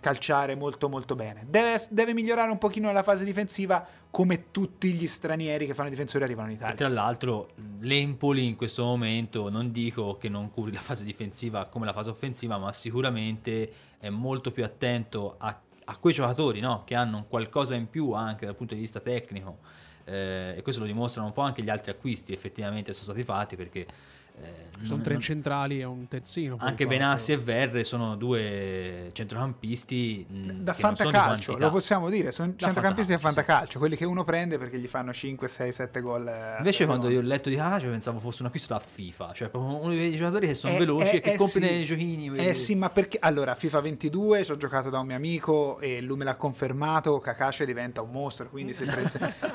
calciare molto molto bene. Deve, deve, migliorare un pochino nella fase difensiva come tutti gli stranieri che fanno difensori arrivano in Italia. E tra l'altro l'Empoli in questo momento non dico che non curi la fase difensiva come la fase offensiva, ma sicuramente è molto più attento a a quei giocatori no? che hanno qualcosa in più anche dal punto di vista tecnico eh, e questo lo dimostrano un po' anche gli altri acquisti effettivamente sono stati fatti perché eh, sono tre non... centrali e un terzino. Anche Benassi e Verre sono due centrocampisti da fantacalcio, lo possiamo dire, sono da centrocampisti da fantacalcio, sì. quelli che uno prende perché gli fanno 5, 6, 7 gol. Invece quando io ho letto di Calcio pensavo fosse un acquisto da FIFA, cioè proprio uno dei giocatori che sono eh, veloci eh, e che eh, compri sì. nei giochini. Eh sì, ma perché allora FIFA 22 ci ho giocato da un mio amico e lui me l'ha confermato, Kakashi diventa un mostro, quindi se,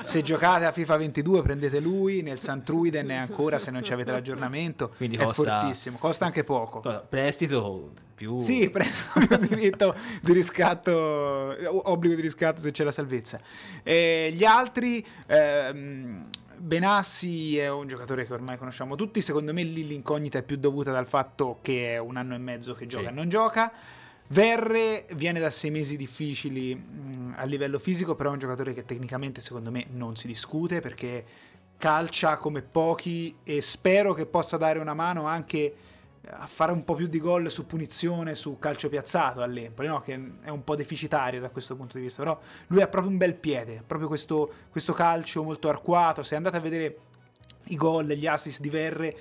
se giocate a FIFA 22 prendete lui, nel Santruiden e ancora se non ci avete l'aggiornamento momento Quindi costa, è fortissimo, costa anche poco. Prestito più... Sì, prestito più diritto di riscatto, obbligo di riscatto se c'è la salvezza. E gli altri... Ehm, Benassi è un giocatore che ormai conosciamo tutti, secondo me lì l'incognita è più dovuta dal fatto che è un anno e mezzo che gioca sì. e non gioca. Verre viene da sei mesi difficili mh, a livello fisico, però è un giocatore che tecnicamente secondo me non si discute perché calcia come pochi e spero che possa dare una mano anche a fare un po' più di gol su punizione, su calcio piazzato all'Empoli, no? che è un po' deficitario da questo punto di vista, però lui ha proprio un bel piede, proprio questo, questo calcio molto arcuato, se andate a vedere i gol, gli assist di Verre,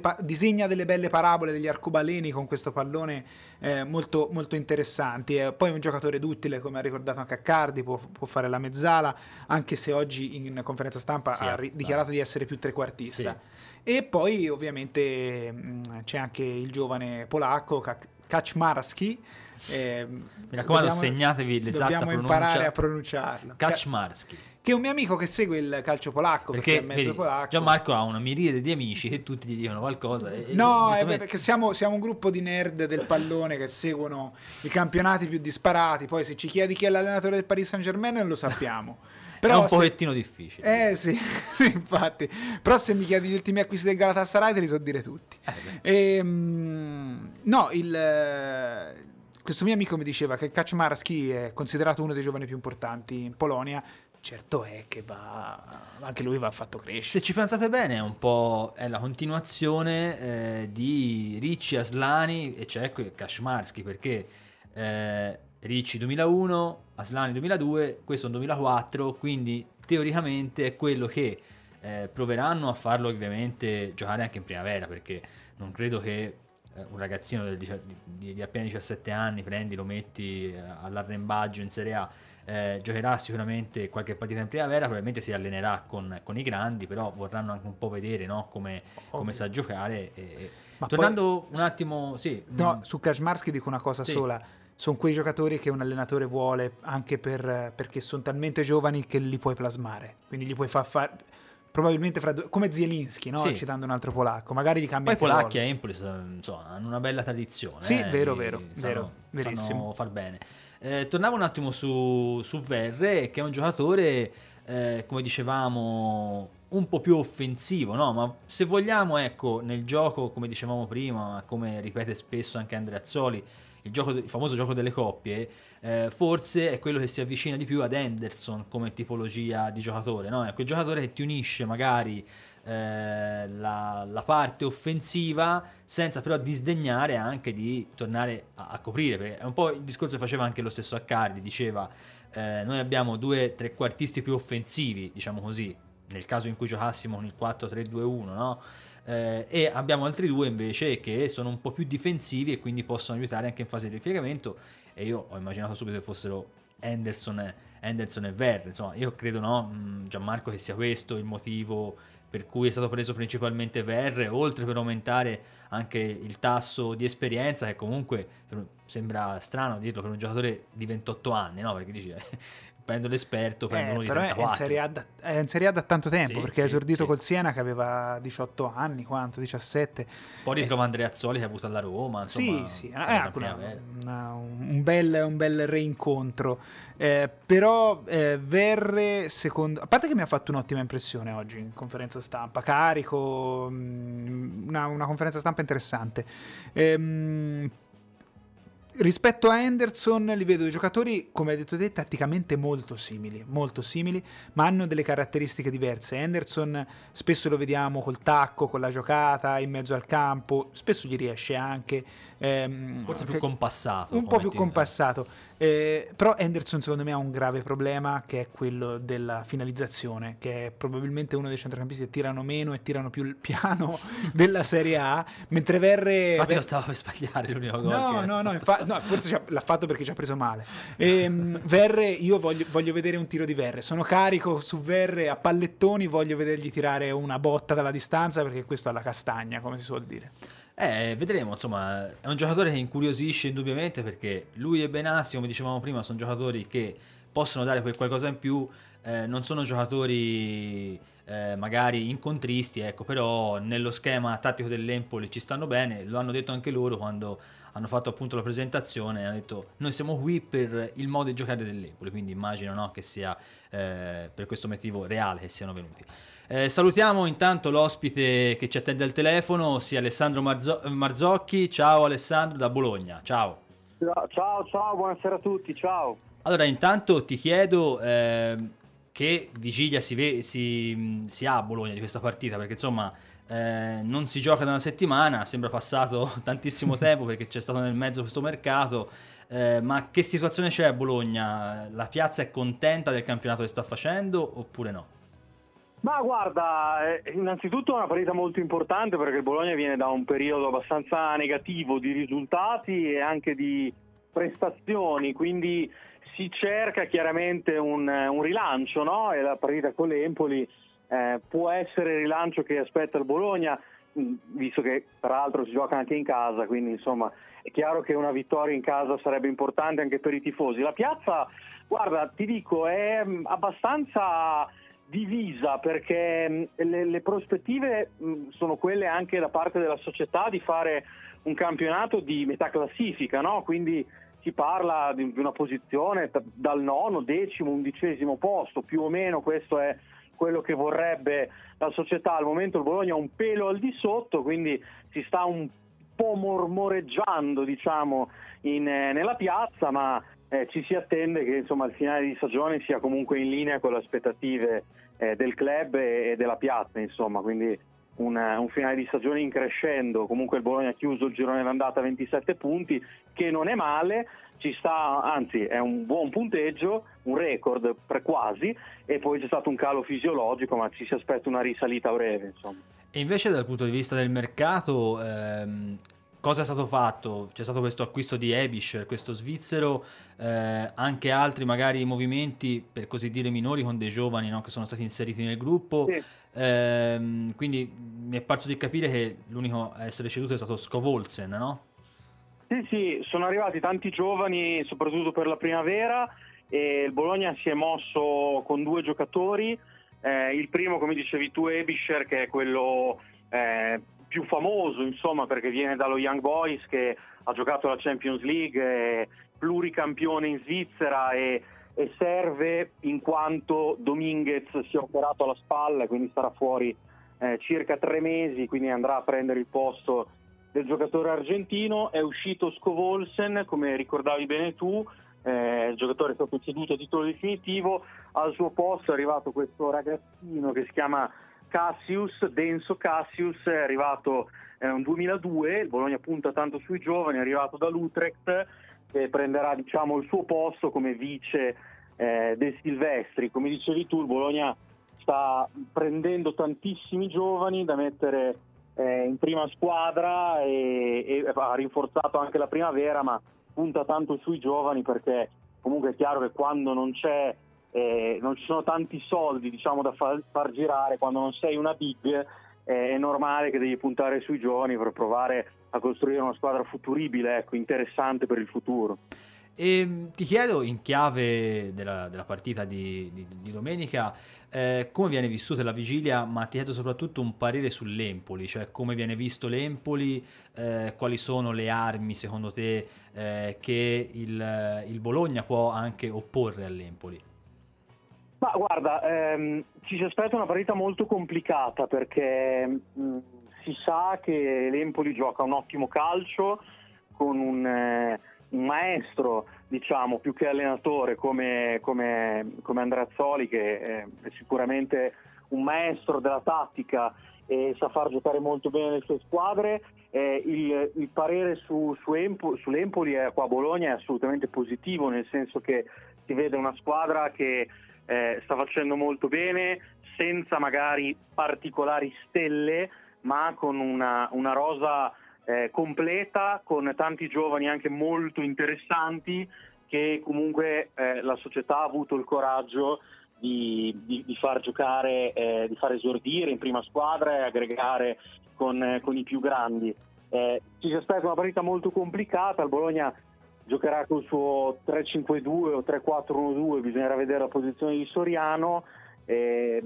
pa- disegna delle belle parabole degli arcobaleni con questo pallone eh, molto, molto interessanti. Eh, poi è un giocatore duttile, come ha ricordato anche Accardi, può, può fare la mezzala, anche se oggi in conferenza stampa sì, ha ri- dichiarato di essere più trequartista. Sì. E poi ovviamente mh, mm, c'è anche il giovane polacco Kaczmarski. Eh, Mi raccomando, dobbiamo, segnatevi l'esatta Dobbiamo pronuncia. imparare a pronunciarlo. Kaczmarski che è un mio amico che segue il calcio polacco perché, perché è mezzo vedi, polacco. Gianmarco ha una miriade di amici che tutti gli dicono qualcosa. E, no, è perché siamo, siamo, un gruppo di nerd del pallone che seguono i campionati più disparati. Poi se ci chiedi chi è l'allenatore del Paris Saint Germain non lo sappiamo. Però è un se... pochettino difficile. Eh sì, sì, infatti. Però se mi chiedi gli ultimi acquisti del Galatasaray te li so dire tutti. Eh, e, um, no, il questo mio amico mi diceva che Kaczmarski è considerato uno dei giovani più importanti in Polonia certo è che va, anche lui va fatto crescere. Se ci pensate bene, è un po' è la continuazione eh, di Ricci Aslani e c'è Kashmarsky perché eh, Ricci 2001, Aslani 2002, questo è un 2004, quindi teoricamente è quello che eh, proveranno a farlo ovviamente giocare anche in primavera perché non credo che eh, un ragazzino di, di, di, appena 17 anni prendi, lo metti eh, all'arrembaggio in Serie A eh, giocherà sicuramente qualche partita in primavera, probabilmente si allenerà con, con i grandi, però vorranno anche un po' vedere no? come, come, sa giocare. E, Ma tornando poi, un attimo, sì. No, mm. su Kaczmarski dico una cosa sì. sola. Sono quei giocatori che un allenatore vuole anche per, perché sono talmente giovani che li puoi plasmare. Quindi li puoi far fare probabilmente fra due, come Zielinski, no? sì. citando un altro polacco, magari gli cambia Poi polacchi a Empoli hanno una bella tradizione. Sì, eh, vero, vero, sanno, vero, verissimo. far bene. Eh, tornavo un attimo su, su Verre, che è un giocatore, eh, come dicevamo, un po' più offensivo, no? Ma se vogliamo, ecco, nel gioco, come dicevamo prima, come ripete spesso anche Andrea Azzoli, il, gioco, il famoso gioco delle coppie, eh, forse è quello che si avvicina di più ad Henderson come tipologia di giocatore, no? È quel giocatore che ti unisce magari eh, la, la, parte offensiva senza però disdegnare anche di tornare a, a, coprire perché è un po' il discorso che faceva anche lo stesso Accardi diceva eh, noi abbiamo due trequartisti più offensivi diciamo così nel caso in cui giocassimo con il 4-3-2-1 no? Eh, e abbiamo altri due invece che sono un po' più difensivi e quindi possono aiutare anche in fase di ripiegamento e io ho immaginato subito che fossero Henderson, Henderson e Ver insomma io credo no Gianmarco che sia questo il motivo per cui è stato preso principalmente VR, oltre per aumentare anche il tasso di esperienza, che comunque sembra strano dirlo per un giocatore di 28 anni, no? Perché dici, prendo l'esperto, prendo eh, uno di però 34. È in, Serie A da, è in Serie A da tanto tempo, sì, perché sì, ha esordito sì. col Siena che aveva 18 anni, quanto, 17. Poi ritrova eh. Andrea Azzoli che ha avuto alla Roma, insomma. Sì, sì, è eh, una, una, un, bel, un, bel, reincontro. Eh, però eh, Verre, secondo... A parte che mi ha fatto un'ottima impressione oggi in conferenza stampa, carico, mm, una, una conferenza stampa interessante. Ehm, Rispetto a Henderson li vedo giocatori, come hai detto te, tatticamente molto simili, molto simili, ma hanno delle caratteristiche diverse. Henderson spesso lo vediamo col tacco, con la giocata, in mezzo al campo, spesso gli riesce anche. Ehm, Forse più compassato. Un po' più compassato. Eh, però Henderson secondo me ha un grave problema che è quello della finalizzazione, che è probabilmente uno dei centrocampisti che tirano meno e tirano più il piano della Serie A, mentre Verre... Infatti Ver... lo stava per sbagliare l'unico gol. No, no, no, infa... no, forse l'ha fatto perché ci ha preso male. E, um, Verre, io voglio, voglio, vedere un tiro di Verre, sono carico su Verre a pallettoni, voglio vedergli tirare una botta dalla distanza perché questo è la castagna, come si suol dire. Eh, vedremo, insomma, è un giocatore che incuriosisce indubbiamente perché lui e Benassi, come dicevamo prima, sono giocatori che possono dare quel qualcosa in più, eh, non sono giocatori eh, magari incontristi, ecco, però nello schema tattico dell'Empoli ci stanno bene, lo hanno detto anche loro quando hanno fatto appunto la presentazione, hanno detto noi siamo qui per il modo di giocare dell'Empoli, quindi immagino no, che sia eh, per questo motivo reale che siano venuti. Eh, salutiamo intanto l'ospite che ci attende al telefono, ossia Alessandro Marzo- Marzocchi. Ciao Alessandro da Bologna, ciao. Ciao, ciao, buonasera a tutti, ciao. Allora, intanto ti chiedo eh, che vigilia si, ve- si, si, ha a Bologna di questa partita, perché insomma eh, non si gioca da una settimana, sembra passato tantissimo tempo perché c'è stato nel mezzo questo mercato, eh, ma che situazione c'è a Bologna? La piazza è contenta del campionato che sta facendo oppure no? Ma guarda, eh, innanzitutto è una partita molto importante perché il Bologna viene da un periodo abbastanza negativo di risultati e anche di prestazioni, quindi si cerca chiaramente un, un rilancio no? e la partita con l'Empoli eh, può essere il rilancio che aspetta il Bologna, mm, visto che peraltro si gioca anche in casa, quindi insomma è chiaro che una vittoria in casa sarebbe importante anche per i tifosi. La piazza, guarda, ti dico, è mm, abbastanza divisa perché mm, le, le prospettive sono quelle anche da parte della società di fare un campionato di metà classifica, no? quindi si parla di una posizione dal nono, decimo, undicesimo posto, più o meno questo è quello che vorrebbe la società. Al momento il Bologna è un pelo al di sotto, quindi si sta un po' mormoreggiando diciamo, in, eh, nella piazza, ma eh, ci si attende che insomma, il finale di stagione sia comunque in linea con le aspettative eh, del club e, e, della piazza, insomma, quindi un, un, finale di stagione in crescendo, comunque il Bologna ha chiuso il girone d'andata a 27 punti, che non è male, ci sta, anzi è un buon punteggio, un record per quasi, e poi c'è stato un calo fisiologico, ma ci si aspetta una risalita breve. Insomma. E invece dal punto di vista del mercato, ehm, cosa è stato fatto? C'è stato questo acquisto di Ebischer, questo svizzero, eh, anche altri magari movimenti per così dire minori con dei giovani no, che sono stati inseriti nel gruppo. Sì. Eh, quindi mi è parso di capire che l'unico a essere ceduto è stato Scovolsen, no? Sì, sì, sono arrivati tanti giovani, soprattutto per la primavera, e il Bologna si è mosso con due giocatori. Eh, il primo, come dicevi tu, Ebischer, che è quello eh, più famoso, insomma, perché viene dallo Young Boys che ha giocato la Champions League, è pluricampione in Svizzera e, e serve in quanto Dominguez si è operato alla spalla, quindi starà fuori eh, circa tre mesi, quindi andrà a prendere il posto del giocatore argentino. È uscito Scovolsen, come ricordavi bene tu, eh, il giocatore è stato ceduto a titolo definitivo, al suo posto è arrivato questo ragazzino che si chiama Cassius, Denso Cassius, è arrivato nel eh, 2002, il Bologna punta tanto sui giovani, è arrivato dall'Utrecht che prenderà diciamo, il suo posto come vice eh, De Silvestri. Come dicevi tu, il Bologna sta prendendo tantissimi giovani da mettere eh, in prima squadra e, e, ha rinforzato anche la primavera, ma punta tanto sui giovani perché comunque è chiaro che quando non c'è eh, non ci sono tanti soldi diciamo, da far, far, girare, quando non sei una big eh, è normale che devi puntare sui giovani per provare a costruire una squadra futuribile, ecco, interessante per il futuro. E ehm, ti chiedo in chiave della, della partita di, di, di domenica eh, come viene vissuta la vigilia, ma ti chiedo soprattutto un parere sull'Empoli, cioè come viene visto l'Empoli, eh, quali sono le armi secondo te eh, che il, il Bologna può anche opporre all'Empoli. Ma guarda, ehm, ci si aspetta una partita molto complicata perché mh, mm, si sa che l'Empoli gioca un ottimo calcio con un, eh, un maestro, diciamo, più che allenatore come, come, come Andreazzoli che è sicuramente un maestro della tattica e sa far giocare molto bene le sue squadre. Eh, il, il, parere su, su Empo, sull'Empoli qua a Bologna è assolutamente positivo, nel senso che si vede una squadra che eh, sta facendo molto bene, senza magari particolari stelle, ma con una, una rosa eh, completa, con tanti giovani anche molto interessanti che comunque eh, la società ha avuto il coraggio di, di, di far giocare, eh, di far esordire in prima squadra e aggregare con, con i più grandi. Eh, ci si aspetta una partita molto complicata, il Bologna giocherà col suo 3-5-2 o 3-4-1-2, bisognerà vedere la posizione di Soriano, eh,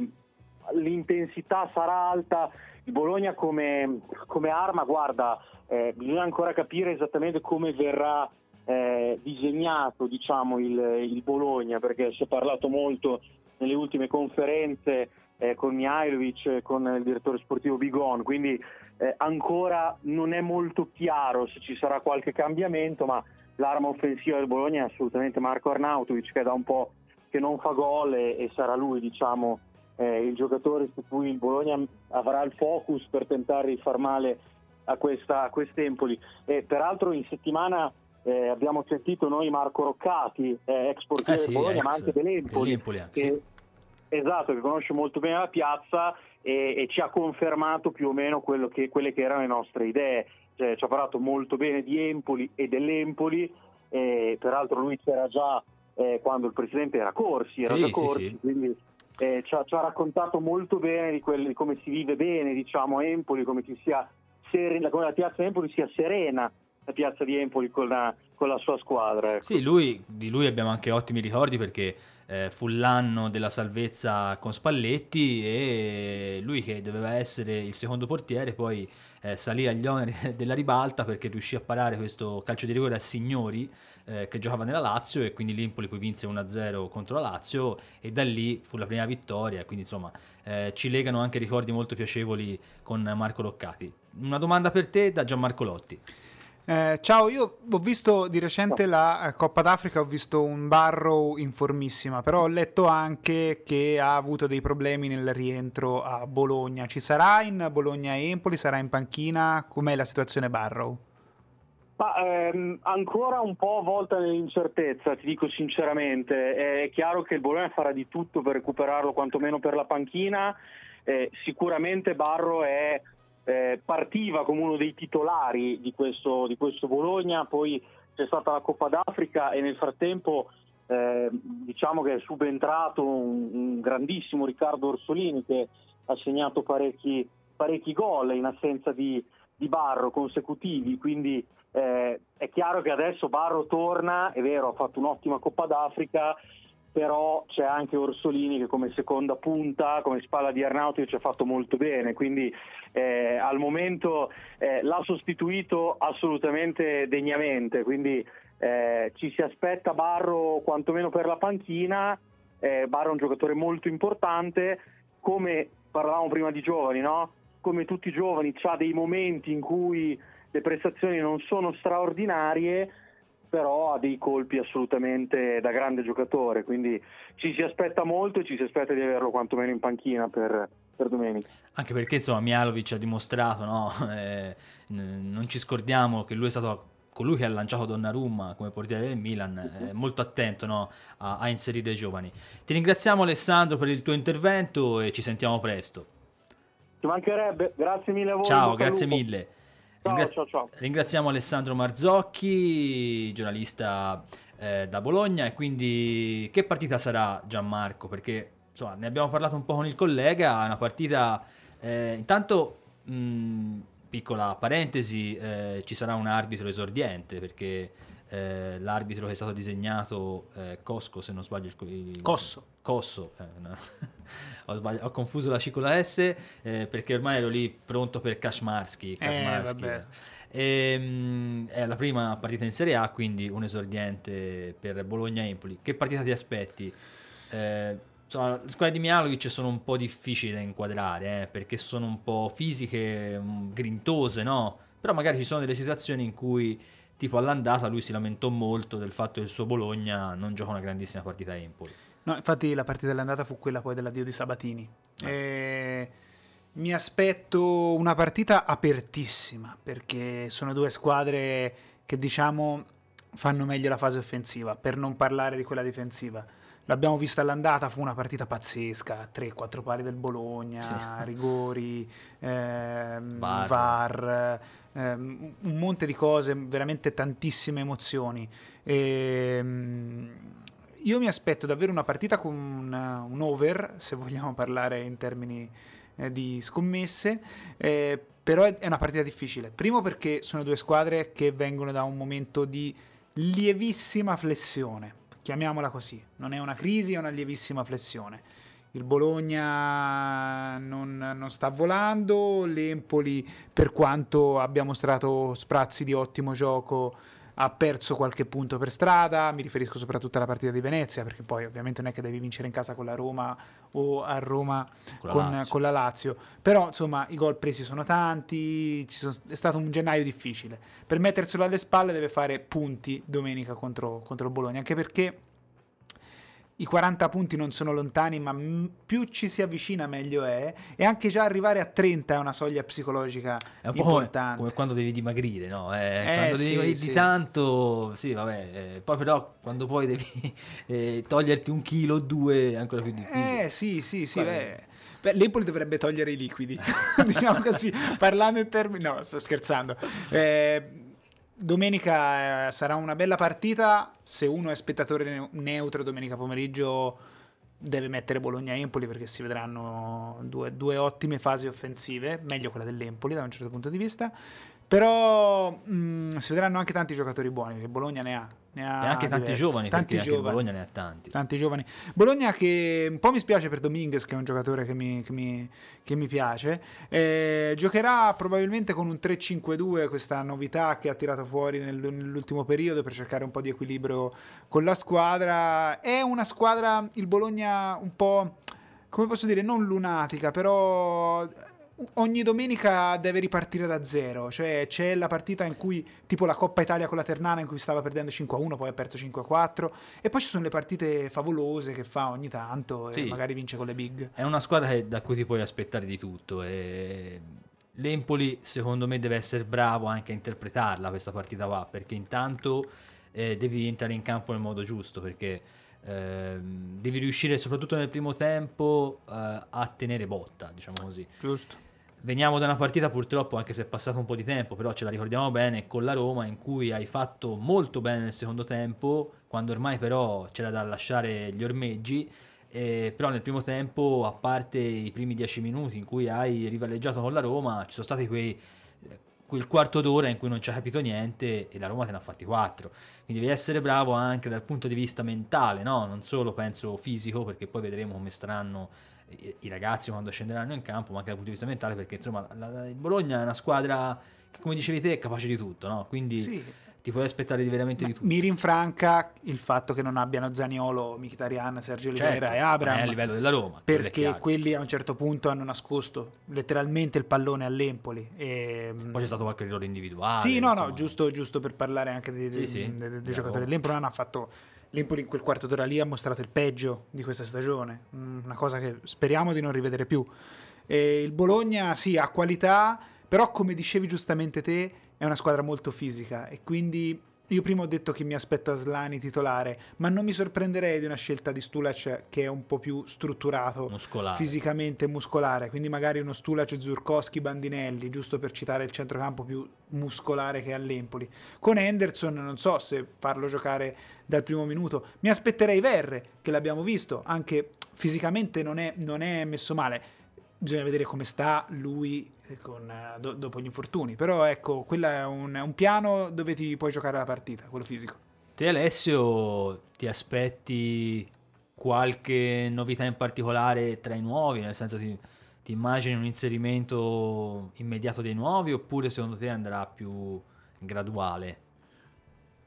l'intensità sarà alta, il Bologna come, come arma, guarda, eh, bisogna ancora capire esattamente come verrà eh, disegnato diciamo, il, il, Bologna, perché si è parlato molto nelle ultime conferenze eh, con Mihailovic, con il direttore sportivo Bigon, quindi eh, ancora non è molto chiaro se ci sarà qualche cambiamento, ma l'arma offensiva del Bologna è assolutamente Marco Arnautovic che da un po' che non fa gol e, e sarà lui diciamo eh, il giocatore su cui il Bologna avrà il focus per tentare di far male a questa a quest'Empoli. E peraltro in settimana eh, abbiamo sentito noi Marco Roccati, eh, ex portiere Eh sì, del Bologna, ex ma anche dell'Empoli, dell'Empoli anche, che- esatto, che conosce molto bene la piazza e, e ci ha confermato più o meno che- quelle che erano le nostre idee. Cioè, ci ha parlato molto bene di Empoli e dell'Empoli, e peraltro lui c'era già eh, quando il presidente era Corsi, era Sì, già sì, Corsi, sì. quindi eh, ci, ha, ci ha raccontato molto bene di, quel- di come si vive bene diciamo, a Empoli, come, ci sia serena, come la piazza di Empoli sia serena, la piazza di Empoli con la, con la sua squadra. ecco. Sì, lui, di lui abbiamo anche ottimi ricordi perché eh, fu l'anno della salvezza con Spalletti e lui che doveva essere il secondo portiere poi eh, salì agli oneri della ribalta perché riuscì a parare questo calcio di rigore a Signori eh, che giocava nella Lazio e quindi l'Empoli poi vinse 1-0 contro la Lazio e da lì fu la prima vittoria quindi insomma eh, ci legano anche ricordi molto piacevoli con Marco Roccati. Una domanda per te da Gianmarco Lotti. Eh, ciao, io ho visto di recente la eh, Coppa d'Africa, ho visto un Barrow in formissima, però ho letto anche che ha avuto dei problemi nel rientro a Bologna. Ci sarà in Bologna-Empoli? Sarà in panchina? Com'è la situazione Barrow? Ma ehm, ancora un po' avvolta nell'incertezza, ti dico sinceramente. È chiaro che il Bologna farà di tutto per recuperarlo, quantomeno per la panchina. Eh, sicuramente Barro è, eh, partiva come uno dei titolari di questo, di questo Bologna, poi c'è stata la Coppa d'Africa e nel frattempo eh, diciamo che è subentrato un, un grandissimo Riccardo Orsolini che ha segnato parecchi, parecchi gol in assenza di, di Barro consecutivi, quindi eh, è chiaro che adesso Barro torna, è vero, ha fatto un'ottima Coppa d'Africa, però c'è anche Orsolini che come seconda punta, come spalla di Arnautovic ci ha fatto molto bene, quindi eh, al momento eh, l'ha sostituito assolutamente degnamente, quindi eh, ci si aspetta Barro quantomeno per la panchina, eh, Barro è un giocatore molto importante, come parlavamo prima di giovani, no? come tutti i giovani ha dei momenti in cui le prestazioni non sono straordinarie, però ha dei colpi assolutamente da grande giocatore, quindi ci si aspetta molto e ci si aspetta di averlo quantomeno in panchina per, per domenica. Anche perché insomma Mialovic ha dimostrato, no? Eh, non ci scordiamo che lui è stato colui che ha lanciato Donnarumma come portiere del Milan, è molto attento no? a, a inserire i giovani. Ti ringraziamo Alessandro per il tuo intervento e ci sentiamo presto. Ci mancherebbe, grazie mille a voi. Ciao, grazie lupo. mille. Ciao, Ringra- ciao, ciao. Ringraziamo Alessandro Marzocchi, giornalista eh, da Bologna. E quindi che partita sarà Gianmarco? Perché insomma, ne abbiamo parlato un po' con il collega. Una partita. eh, intanto, mh, piccola parentesi, eh, ci sarà un arbitro esordiente perché eh, l'arbitro che è stato disegnato, eh, Cosco, se non sbaglio, il, il- Cosso. Cosso, eh, no. ho, ho confuso la C con la S eh, perché ormai ero lì pronto per Kaszmarski. Kaszmarski. vabbè. Ehm, è la prima partita in Serie A, quindi un esordiente per Bologna-Empoli. Che partita ti aspetti? Eh, insomma, le squadre di Mialovic sono un po' difficili da inquadrare eh, perché sono un po' fisiche, mm, grintose, no? Però magari ci sono delle situazioni in cui, tipo all'andata, lui si lamentò molto del fatto che il suo Bologna non gioca una grandissima partita a Empoli. No, infatti la partita dell'andata fu quella poi dell'addio di Sabatini. E mi aspetto una partita apertissima perché sono due squadre che diciamo fanno meglio la fase offensiva, per non parlare di quella difensiva. L'abbiamo vista all'andata, fu una partita pazzesca, 3-4 pari del Bologna, Sì. rigori, ehm, VAR. VAR, ehm, un monte di cose, veramente tantissime emozioni. Ehm, io mi aspetto davvero una partita con un, un over, se vogliamo parlare in termini eh, di scommesse, eh, però è, è una partita difficile. Primo perché sono due squadre che vengono da un momento di lievissima flessione, chiamiamola così. Non è una crisi, è una lievissima flessione. Il Bologna non, non sta volando, l'Empoli, per quanto abbia mostrato sprazzi di ottimo gioco, ha perso qualche punto per strada, mi riferisco soprattutto alla partita di Venezia, perché poi ovviamente non è che devi vincere in casa con la Roma o a Roma Con la con, Lazio. con la Lazio. Però insomma i gol presi sono tanti, ci sono- è stato un gennaio difficile. Per metterselo alle spalle deve fare punti domenica contro, contro il Bologna, anche perché i 40 punti non sono lontani, ma più ci si avvicina meglio è. E anche già arrivare a 30 è una soglia psicologica È un po' come, importante. come quando devi dimagrire, no? Eh, Eh, quando devi sì, dimagrire sì. di tanto, sì, vabbè. eh, poi però quando poi devi eh, toglierti un chilo o due è ancora più difficile. Eh sì, sì, sì. Beh, L'Empoli dovrebbe togliere i liquidi, diciamo così, parlando in termini... No, sto scherzando. Eh, domenica eh, sarà una bella partita, se uno è spettatore neu- neutro domenica pomeriggio deve mettere Bologna-Empoli perché si vedranno due, due ottime fasi offensive, meglio quella dell'Empoli da un certo punto di vista, però mh, si vedranno anche tanti giocatori buoni, perché Bologna ne ha. Ne ha e anche tanti diversi. giovani, tanti giovani Bologna ne ha tanti. tanti giovani. Bologna che un po' mi spiace per Dominguez, che è un giocatore che mi, che mi- che mi piace. Eh, giocherà probabilmente con un 3-5-2, questa novità che ha tirato fuori nel- nell'ultimo periodo per cercare un po' di equilibrio con la squadra. È una squadra, il Bologna, un po', come posso dire, non lunatica, però ogni domenica deve ripartire da zero. Cioè c'è la partita in cui, tipo la Coppa Italia con la Ternana, in cui stava perdendo 5-1, poi ha perso 5-4. E poi ci sono le partite favolose che fa ogni tanto e Sì. magari vince con le big. È una squadra che- da cui ti puoi aspettare di tutto. E L'Empoli, secondo me, deve essere bravo anche a interpretarla questa partita qua. Perché intanto eh, devi entrare in campo nel modo giusto. Perché ehm, devi riuscire, soprattutto nel primo tempo, eh, a tenere botta, diciamo così. Giusto. Veniamo da una partita purtroppo, anche se è passato un po' di tempo, però ce la ricordiamo bene, con la Roma in cui hai fatto molto bene nel secondo tempo, quando ormai però c'era da lasciare gli ormeggi, eh, però nel primo tempo, a parte i primi dieci minuti in cui hai rivaleggiato con la Roma, ci sono stati quei, quel quarto d'ora in cui non ci ha capito niente e la Roma te ne ha fatti quattro. Quindi devi essere bravo anche dal punto di vista mentale, no? non solo penso fisico, perché poi vedremo come staranno i, i ragazzi quando scenderanno in campo, ma anche dal punto di vista mentale, perché insomma la- la- il Bologna è una squadra che, come dicevi te, è capace di tutto, no? quindi Sì. ti puoi aspettare di veramente di tutto. Mi rinfranca il fatto che non abbiano Zaniolo, Mkhitaryan, Sergio Oliveira Certo, e ma Abram. a livello della Roma, perché quelli a un certo punto hanno nascosto letteralmente il pallone all'Empoli. E, Poi c'è stato qualche errore individuale. Sì, no, no, insomma. giusto, giusto per parlare anche dei, Sì, sì, dei- dei giocatori dell'Empoli. Non ha fatto l'Empoli in quel quarto d'ora lì ha mostrato il peggio di questa stagione, Mm, una cosa che speriamo di non rivedere più. E il Bologna sì, ha qualità, però come dicevi giustamente te, è una squadra molto fisica e quindi io prima ho detto che mi aspetto Aslani titolare, ma non mi sorprenderei di una scelta di Stulac che è un po' più strutturato Muscolare. fisicamente muscolare, quindi magari uno Stulac, Zurkowski, Bandinelli, giusto per citare il centrocampo più muscolare che ha l'Empoli. Con Henderson non so se farlo giocare dal primo minuto, mi aspetterei Verre, che l'abbiamo visto, anche fisicamente non è, non è messo male. Bisogna vedere come sta lui con, eh, do- dopo gli infortuni, però ecco, quello è un, un piano dove ti puoi giocare la partita, quello fisico. Te Alessio ti aspetti qualche novità in particolare tra i nuovi, nel senso ti, ti immagini un inserimento immediato dei nuovi oppure secondo te andrà più graduale?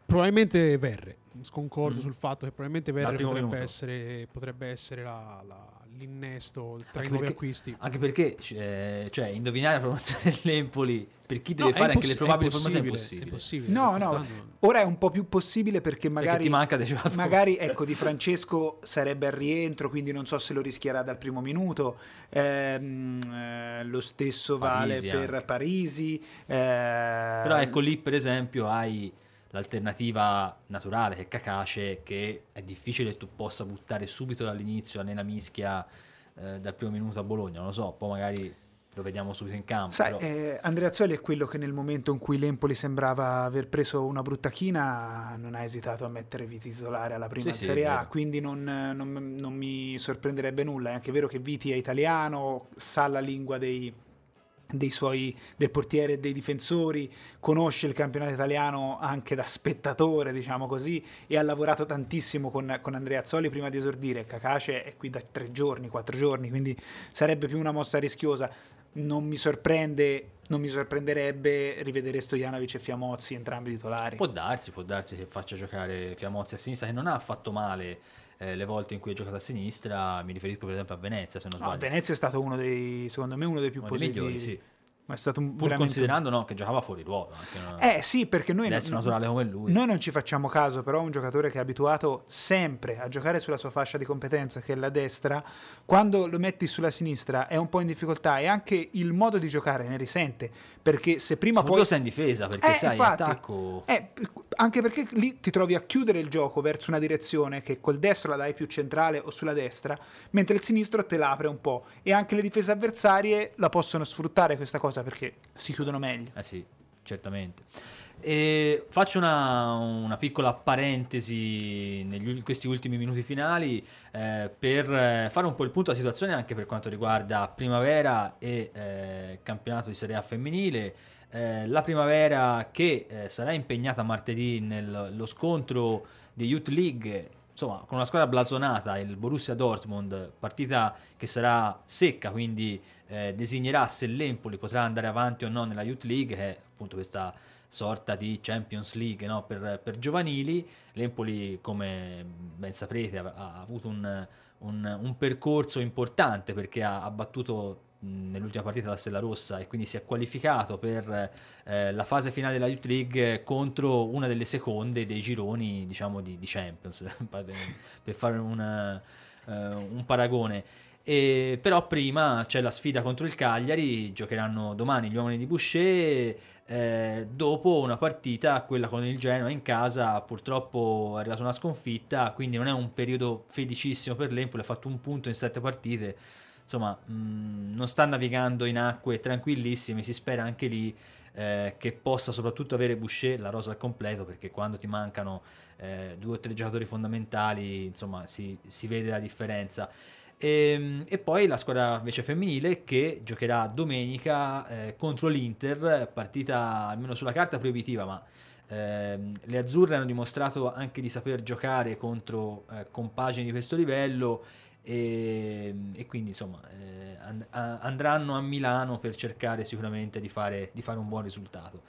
Probabilmente Verre. Sconcordo Mm. sul fatto che probabilmente Verre potrebbe minuto. essere, potrebbe essere la- la- l'innesto tra i Anche nuovi perché- acquisti. Anche perché eh, cioè, indovinare la formazione dell'Empoli per chi deve No, fare anche le probabili formazioni è impossibile, impossibile. è impossibile, No, perché no, ora è un po' più possibile perché Perché magari... ti manca dei giocatori. Magari ecco di Francesco sarebbe al rientro, quindi non so se lo rischierà dal primo minuto. Ehm, eh, lo stesso vale Parisi per anche. Parisi. eh, Però ecco lì per esempio hai l'alternativa naturale che è Kakace che è difficile che tu possa buttare subito dall'inizio nella mischia eh, dal primo minuto a Bologna, non lo so, poi magari lo vediamo subito in campo. Sai, però- eh, Andrea Azzoli è quello che nel momento in cui l'Empoli sembrava aver preso una brutta china non ha esitato a mettere Viti titolare alla prima Sì, sì, Serie è A, quindi non, non- non mi sorprenderebbe nulla. È anche vero che Viti è italiano, sa la lingua dei, dei suoi, del portiere e dei difensori, conosce il campionato italiano anche da spettatore, diciamo così, e ha lavorato tantissimo con, con Andrea Azzoli prima di esordire. Cacace è qui da tre giorni, quattro giorni, quindi sarebbe più una mossa rischiosa. Non mi sorprende, non mi sorprenderebbe rivedere Stojanovic e Fiamozzi entrambi titolari. Può darsi, può darsi che faccia giocare Fiamozzi a sinistra, che non ha fatto male eh, le volte in cui ha giocato a sinistra, mi riferisco per esempio a Venezia se non No, sbaglio. Venezia è stato uno dei, secondo me, uno dei più Uno dei positivi. migliori, sì. ma è stato un Pur veramente... considerando no, che giocava fuori ruolo. Anche, no? Eh sì, perché noi, Adesso naturale come lui. noi non ci facciamo caso, però un giocatore che è abituato sempre a giocare sulla sua fascia di competenza, che è la destra, quando lo metti sulla sinistra è un po' in difficoltà e anche il modo di giocare ne risente, perché se prima Soprattutto poi... sei in difesa, perché Eh, sai, infatti. attacco... Eh, anche perché lì ti trovi a chiudere il gioco verso una direzione che col destro la dai più centrale o sulla destra, mentre il sinistro te l'apre un po'. E anche le difese avversarie la possono sfruttare questa cosa perché si chiudono meglio. Eh sì, certamente. E faccio una, una piccola parentesi negli, in questi ultimi minuti finali eh, per eh, fare un po' il punto della situazione anche per quanto riguarda primavera e eh, campionato di Serie A femminile. Eh, la primavera che eh, sarà impegnata martedì nello scontro di Youth League insomma, con una squadra blasonata, il Borussia Dortmund, partita che sarà secca, quindi eh, designerà se l'Empoli potrà andare avanti o no nella Youth League, che è appunto questa sorta di Champions League no, per, per giovanili. L'Empoli, come ben saprete, ha, ha avuto un, un- un percorso importante perché ha, ha battuto nell'ultima partita la Stella Rossa e quindi si è qualificato per eh, la fase finale della Youth League contro una delle seconde dei gironi diciamo di, di Champions per fare un, eh, un paragone. E, però prima c'è la sfida contro il Cagliari giocheranno domani gli uomini di Boucher eh, dopo una partita quella con il Genoa in casa purtroppo è arrivata una sconfitta quindi non è un periodo felicissimo per l'Empoli ha fatto un punto in sette partite insomma, mh, non sta navigando in acque tranquillissime, si spera anche lì eh, che possa soprattutto avere Boucher la rosa al completo, perché quando ti mancano eh, due o tre giocatori fondamentali, insomma, si, si vede la differenza. E, e poi la squadra invece femminile che giocherà domenica eh, contro l'Inter, partita almeno sulla carta proibitiva, ma ehm, le azzurre hanno dimostrato anche di saper giocare contro eh, compagini di questo livello e, e quindi insomma eh, and- andranno a Milano per cercare sicuramente di fare, di fare un buon risultato.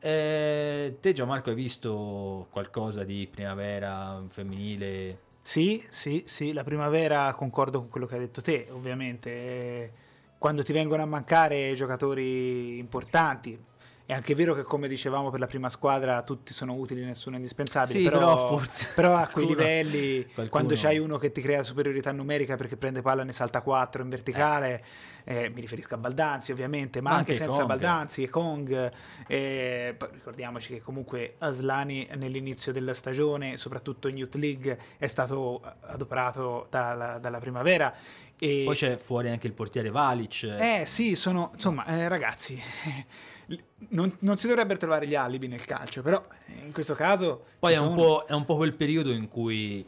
Eh, te Gianmarco hai visto qualcosa di primavera femminile? Sì, sì, sì, la primavera concordo con quello che hai detto te, ovviamente. eh, Quando ti vengono a mancare giocatori importanti, è anche vero che come dicevamo per la prima squadra tutti sono utili, nessuno è indispensabile, Sì, però, però forse però a quei qualcuno- livelli, qualcuno- quando c'hai uno che ti crea superiorità numerica perché prende palla e ne salta 4 in verticale, eh, mi riferisco a Baldanzi ovviamente, ma, Ma anche, anche senza Kong. Baldanzi e Kong, eh, ricordiamoci che comunque Aslani nell'inizio della stagione, soprattutto in Youth League, è stato adoperato dalla, dalla primavera. E, Poi c'è fuori anche il portiere Valic. eh sì, sono insomma, eh, ragazzi, non, non si dovrebbero trovare gli alibi nel calcio, però eh, in questo caso Poi è un, sono. po', è un po' quel periodo in cui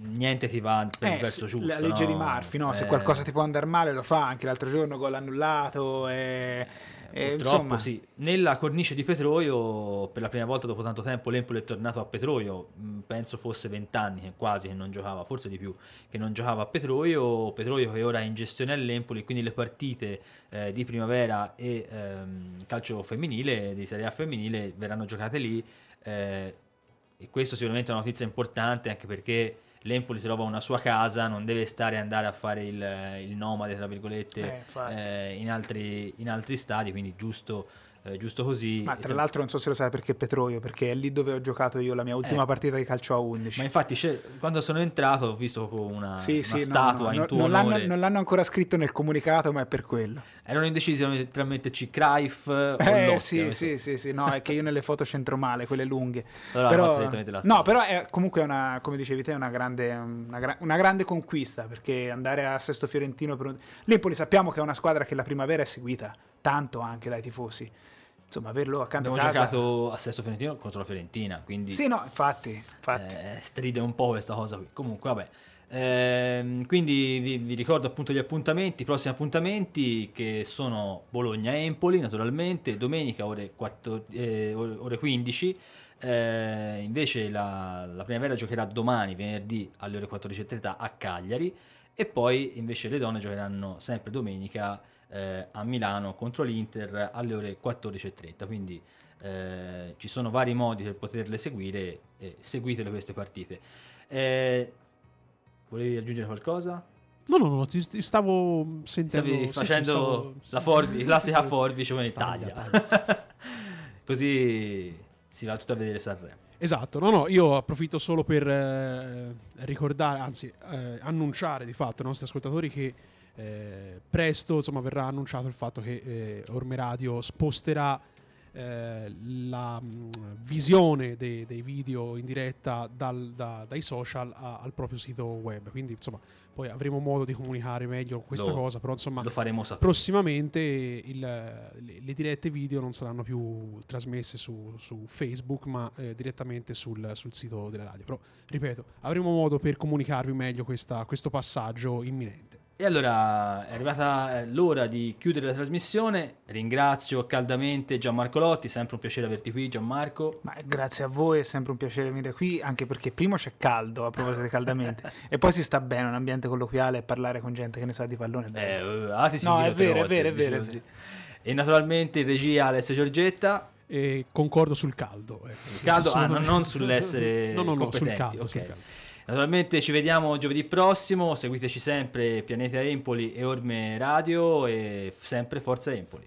niente ti va per il Eh, verso sì, giusto. la legge no? di Murphy, no? se Eh, qualcosa ti può andare male lo fa, anche l'altro giorno gol annullato. E, e, Purtroppo insomma, sì. Nella cornice di Petroio, per la prima volta dopo tanto tempo, l'Empoli è tornato a Petroio. mh, Penso fosse vent'anni quasi che non giocava, forse di più, che non giocava a Petroio. Petroio che ora è in gestione all'Empoli, quindi le partite eh, di primavera e ehm, calcio femminile, di Serie A femminile, verranno giocate lì. eh, e questo sicuramente è una notizia importante anche perché l'Empoli trova una sua casa, non deve stare a andare a fare il, il nomade, tra virgolette, Eh, eh, in, altri, in altri stadi, quindi giusto, eh, giusto così. ma tra l'altro non so se lo sai perché Petroio, perché è lì dove ho giocato io la mia ultima Eh. partita di calcio a 11. Ma infatti quando sono entrato ho visto una, Sì, una sì, statua no, in no, tuo non, l'hanno, non l'hanno ancora scritto nel comunicato, ma è per quello. Erano indecisi tra metterci Cruyff o Eh Lotti, sì, sì, sì, sì, no, è che io nelle foto c'entro male, quelle lunghe. Allora, Però- no, però è comunque una, come dicevi te, una grande, una, una grande conquista, perché andare a Sesto Fiorentino per un... L'Empoli sappiamo che è una squadra che la primavera è seguita tanto anche dai tifosi. Insomma, averlo accanto Abbiamo a casa... giocato a Sesto Fiorentino contro la Fiorentina, quindi Sì, no, infatti, infatti. eh, stride un po' questa cosa qui. Comunque, vabbè. Ehm, quindi vi, vi ricordo appunto gli appuntamenti, i prossimi appuntamenti che sono Bologna-Empoli naturalmente, domenica ore, 4 eh, ore ore 15, Eh, invece la, la primavera giocherà domani, venerdì alle ore 14.30 a Cagliari e poi invece le donne giocheranno sempre domenica eh, a Milano contro l'Inter alle ore 14.30, quindi eh, ci sono vari modi per poterle seguire e seguitele queste partite. Eh, volevi aggiungere qualcosa? No, no, no, ti, ti stavo sentendo. Stavi sì, facendo sì, stavo- la sì, forbi- sì, classica forbice come Taglia, taglia. Così si va tutto a vedere Sanremo. Esatto, no, no, io approfitto solo per eh, ricordare, anzi, eh, annunciare di fatto ai nostri ascoltatori che eh, presto insomma, verrà annunciato il fatto che eh, Orme Radio sposterà eh, la mh, visione dei, dei video in diretta dal- da- dai social a- al proprio sito web. Quindi, insomma, poi avremo modo di comunicare meglio questa Lo- cosa, però insomma Lo faremo sapere. prossimamente il- le, dirette video non saranno più trasmesse su, su Facebook ma eh, direttamente sul, sul sito della radio però ripeto avremo modo per comunicarvi meglio questa- questo passaggio imminente E allora è arrivata eh, l'ora di chiudere la trasmissione. Ringrazio caldamente Gianmarco Lotti, sempre un piacere averti qui Gianmarco. Ma grazie a voi, è sempre un piacere venire qui, anche perché primo c'è caldo, a proposito di caldamente, e poi si sta bene, un ambiente colloquiale e parlare con gente che ne sa di pallone. è Eh, bello. eh, ah, ti No, è vero, è volte, vero, è vero, è così. E naturalmente in regia Alessio Giorgetta. e concordo sul caldo ecco. Caldo, ah, Sono- non, non sull'essere no no no sul competenti, caldo, ok. sul caldo. Naturalmente ci vediamo giovedì prossimo, seguiteci sempre Pianeta Empoli e Orme Radio e sempre Forza Empoli.